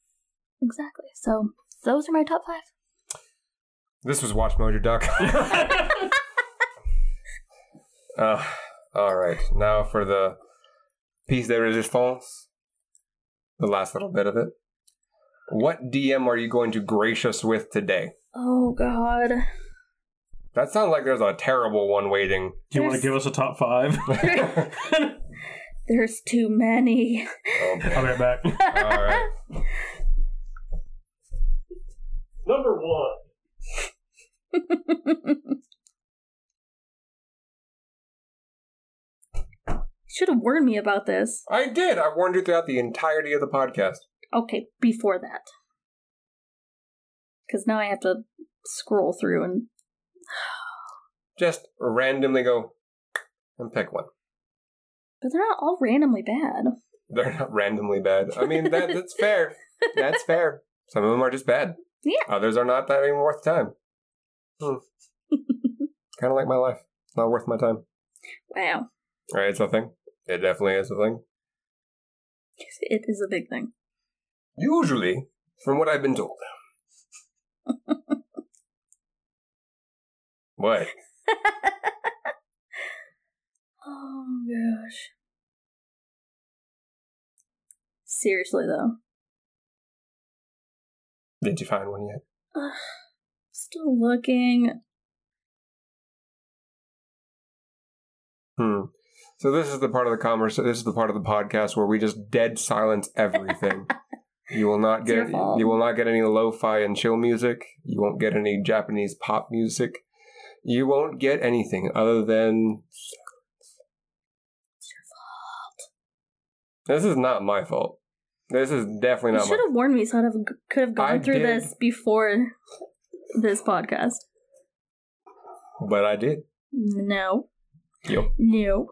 Exactly. So those are my top five. This was WatchMojo Duck. uh, all right. Now for the piece de resistance, the last little bit of it. What DM are you going to grace us with today? Oh God. That sounds like there's a terrible one waiting. Do you want to give us a top five? There's too many. Oh, boy. I'll be right back. All right. Number one. Should have warned me about this. I did. I warned you throughout the entirety of the podcast. Okay, before that. Because now I have to scroll through and. Just randomly go and pick one. But they're not all randomly bad. They're not randomly bad. I mean, that, that's fair. That's fair. Some of them are just bad. Yeah. Others are not that even worth time. Hmm. kind of like my life. Not worth my time. Wow. All right, it's a thing. It definitely is a thing. It is a big thing. Usually, from what I've been told. what? oh gosh. Seriously though. Did you find one yet? Ugh, still looking. Hmm. So this is the part of the commerce. This is the part of the podcast where we just dead silence everything. you will not get. You will not get any lo-fi and chill music. You won't get any Japanese pop music. You won't get anything other than. It's your fault. This is not my fault. This is definitely not. You should have warned me so I could have gone I through did. this before this podcast. But I did. No. Yep. No.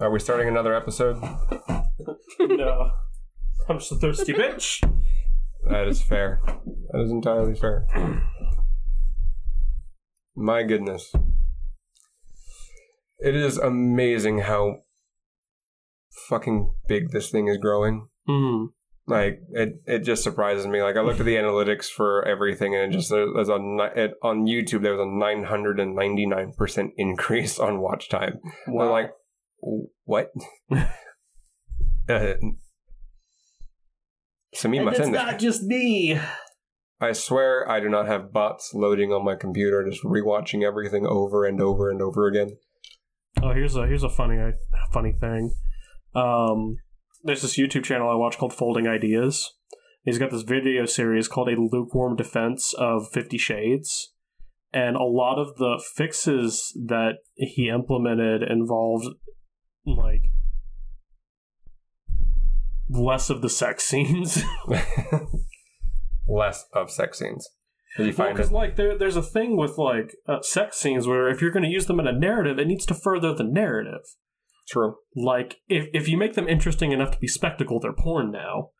Are we starting another episode? no. I'm just a thirsty bitch. That is fair. That is entirely fair. My goodness. It is amazing how fucking big this thing is growing. Mm. Like it, it just surprises me. Like I looked at the analytics for everything, and it just there- there's a it, on YouTube there was a 999 percent increase on watch time. We're like, what? uh, And it's not just me. I swear I do not have bots loading on my computer, just rewatching everything over and over and over again. Oh, here's a here's a funny funny thing. Um, there's this YouTube channel I watch called Folding Ideas. He's got this video series called A Lukewarm Defense of Fifty Shades. And a lot of the fixes that he implemented involved like less of the sex scenes. Less of sex scenes. Did you Well, find because it? like there, there's a thing with like uh, sex scenes where if you're going to use them in a narrative, it needs to further the narrative. True. Like if if you make them interesting enough to be spectacle, they're porn now.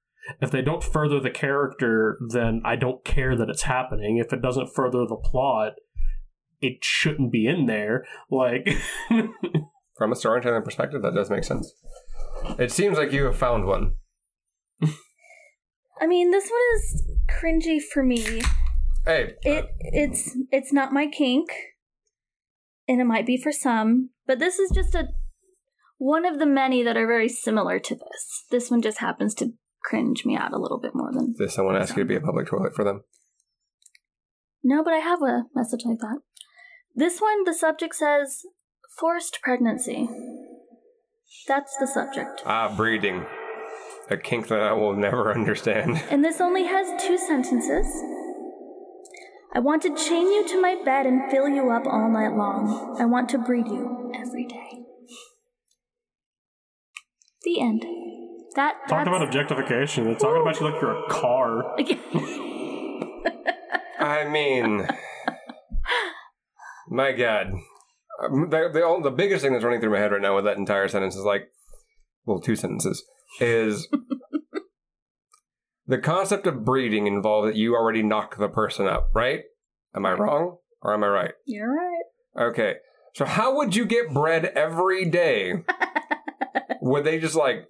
If they don't further the character, then I don't care that it's happening. If it doesn't further the plot, it shouldn't be in there. Like From a storytelling perspective, that does make sense. It seems like you have found one. I mean, this one is cringy for me. Hey, It it's it's not my kink, and it might be for some, but this is just a one of the many that are very similar to this. This one just happens to cringe me out a little bit more than did someone ask you to be a public toilet for them? no, but I have a message like that. This one, the subject says forced pregnancy. That's the subject. Ah, breeding. A kink that I will never understand. And this only has two sentences. I want to chain you to my bed and fill you up all night long. I want to breed you every day. The end. That talking about objectification, they're talking about you like you're a car. I mean, my God. Um, The, the, the biggest thing that's running through my head right now with that entire sentence is like, well, two sentences, is the concept of breeding involved that you already knock the person up, right? Am I wrong or am I right? You're right. Okay. So how would you get bred every day? would they just like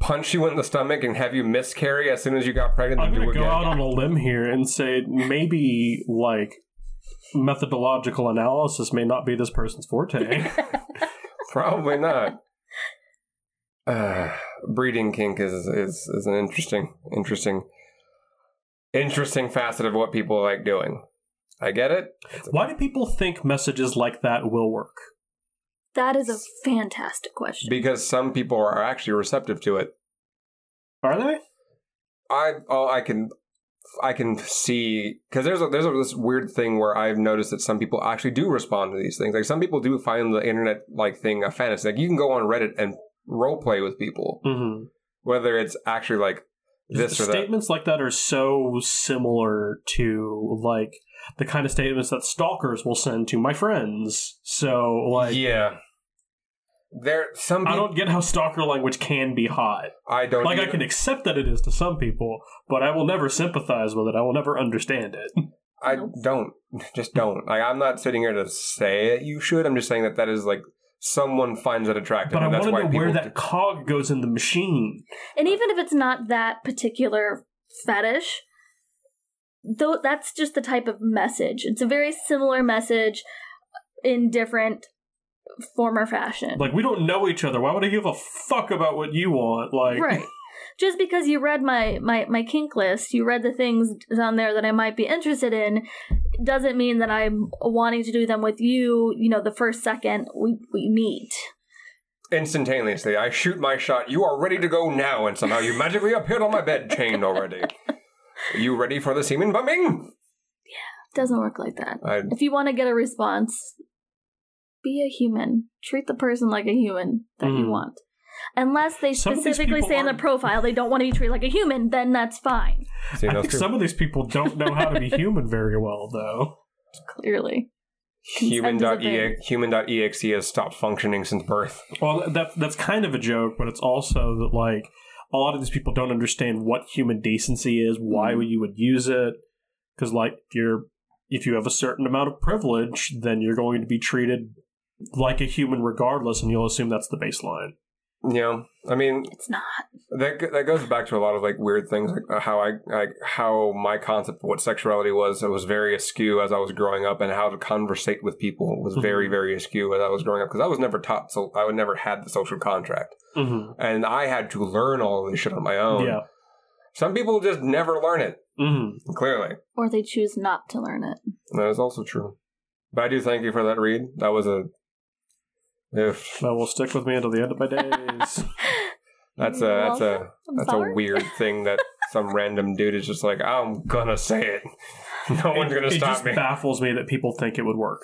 punch you in the stomach and have you miscarry as soon as you got pregnant? I'm gonna go again? out on a limb here and say maybe like methodological analysis may not be this person's forte. Probably not. uh, breeding kink is, is is an interesting, interesting, interesting facet of what people like doing. I get it. Why do people think messages like that will work? That is a fantastic question. Because some people are actually receptive to it. Are they? I oh I can I can see because there's a, there's a, this weird thing where I've noticed that some people actually do respond to these things. Like some people do find the internet like thing a fantasy. Like you can go on Reddit and role play with people, Mm-hmm. whether it's actually like this or that. statements like that are so similar to like the kind of statements that stalkers will send to my friends. So like yeah, there some I don't get how stalker language can be hot. I don't Like I can accept that it is to some people, but I will never sympathize with it. I will never understand it. I don't just don't like I'm not sitting here to say that you should. I'm just saying that that is like someone finds it attractive. But I and that's want to why know where people that cog goes in the machine. And even if it's not that particular fetish, though that's just the type of message. It's a very similar message in different form or fashion. Like we don't know each other. Why would I give a fuck about what you want? Like right. Just because you read my, my, my kink list, you read the things on there that I might be interested in, doesn't mean that I'm wanting to do them with you, you know, the first second we, we meet. instantaneously. I shoot my shot. You are ready to go now, and somehow you magically appeared on my bed, chained already. you ready for the semen bumming? Yeah. Doesn't work like that. I, If you want to get a response, be a human. Treat the person like a human that you Mm. want. Unless they Some specifically say in the aren't- profile they don't want to be treated like a human, then that's fine. see, I think true. some of these people don't know how to be human very well, though. Clearly. Consent is Human.exe human.exe has stopped functioning since birth. Well, that that's kind of a joke, but it's also that like a lot of these people don't understand what human decency is, why Mhm. you would use it, because like you're if you have a certain amount of privilege, then you're going to be treated like a human regardless, and you'll assume that's the baseline. Yeah, I mean, It's not. that that goes back to a lot of like weird things, like uh, how I like how my concept of what sexuality was. It was very askew as I was growing up, and how to conversate with people was very Mhm. very askew as I was growing up because I was never taught. So I would never had the social contract, Mm-hmm. and I had to learn all of this shit on my own. Yeah. Some people just never learn it. Mm-hmm. Clearly, Or they choose not to learn it. that is also true. But I do thank you for that read. That was a. If That will stick with me until the end of my days. that's a that's a that's a weird thing that some random dude is just like I'm gonna say it. No one's it, gonna stop me. it stop just me. baffles me that people think it would work,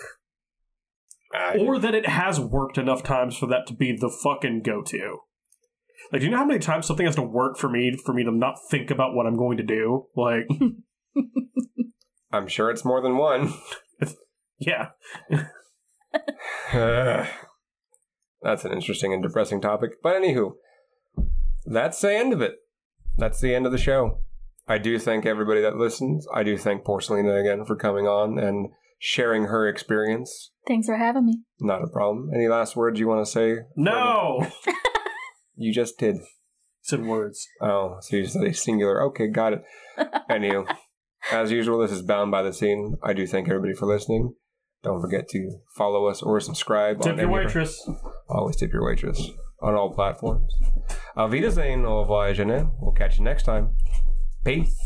I- or that it has worked enough times for that to be the fucking go-to. Like, do you know how many times something has to work for me for me to not think about what I'm going to do? Like, I'm sure it's more than one. yeah, That's an interesting and depressing topic. But anywho, that's the end of it. That's the end of the show. I do thank everybody that listens. I do thank Porcelina again for coming on and sharing her experience. Thanks for having me. Not a problem. Any last words you want to say? no, You just did. said words. Oh, so you said a singular. Okay, got it. Anywho, as usual, this is Bound by the Scene. I do thank everybody for listening. Don't forget to follow us or subscribe. Tip on your of. Always tip your waitress on all platforms. Auf Wiedersehen, au revoir. We'll catch you next time. Peace.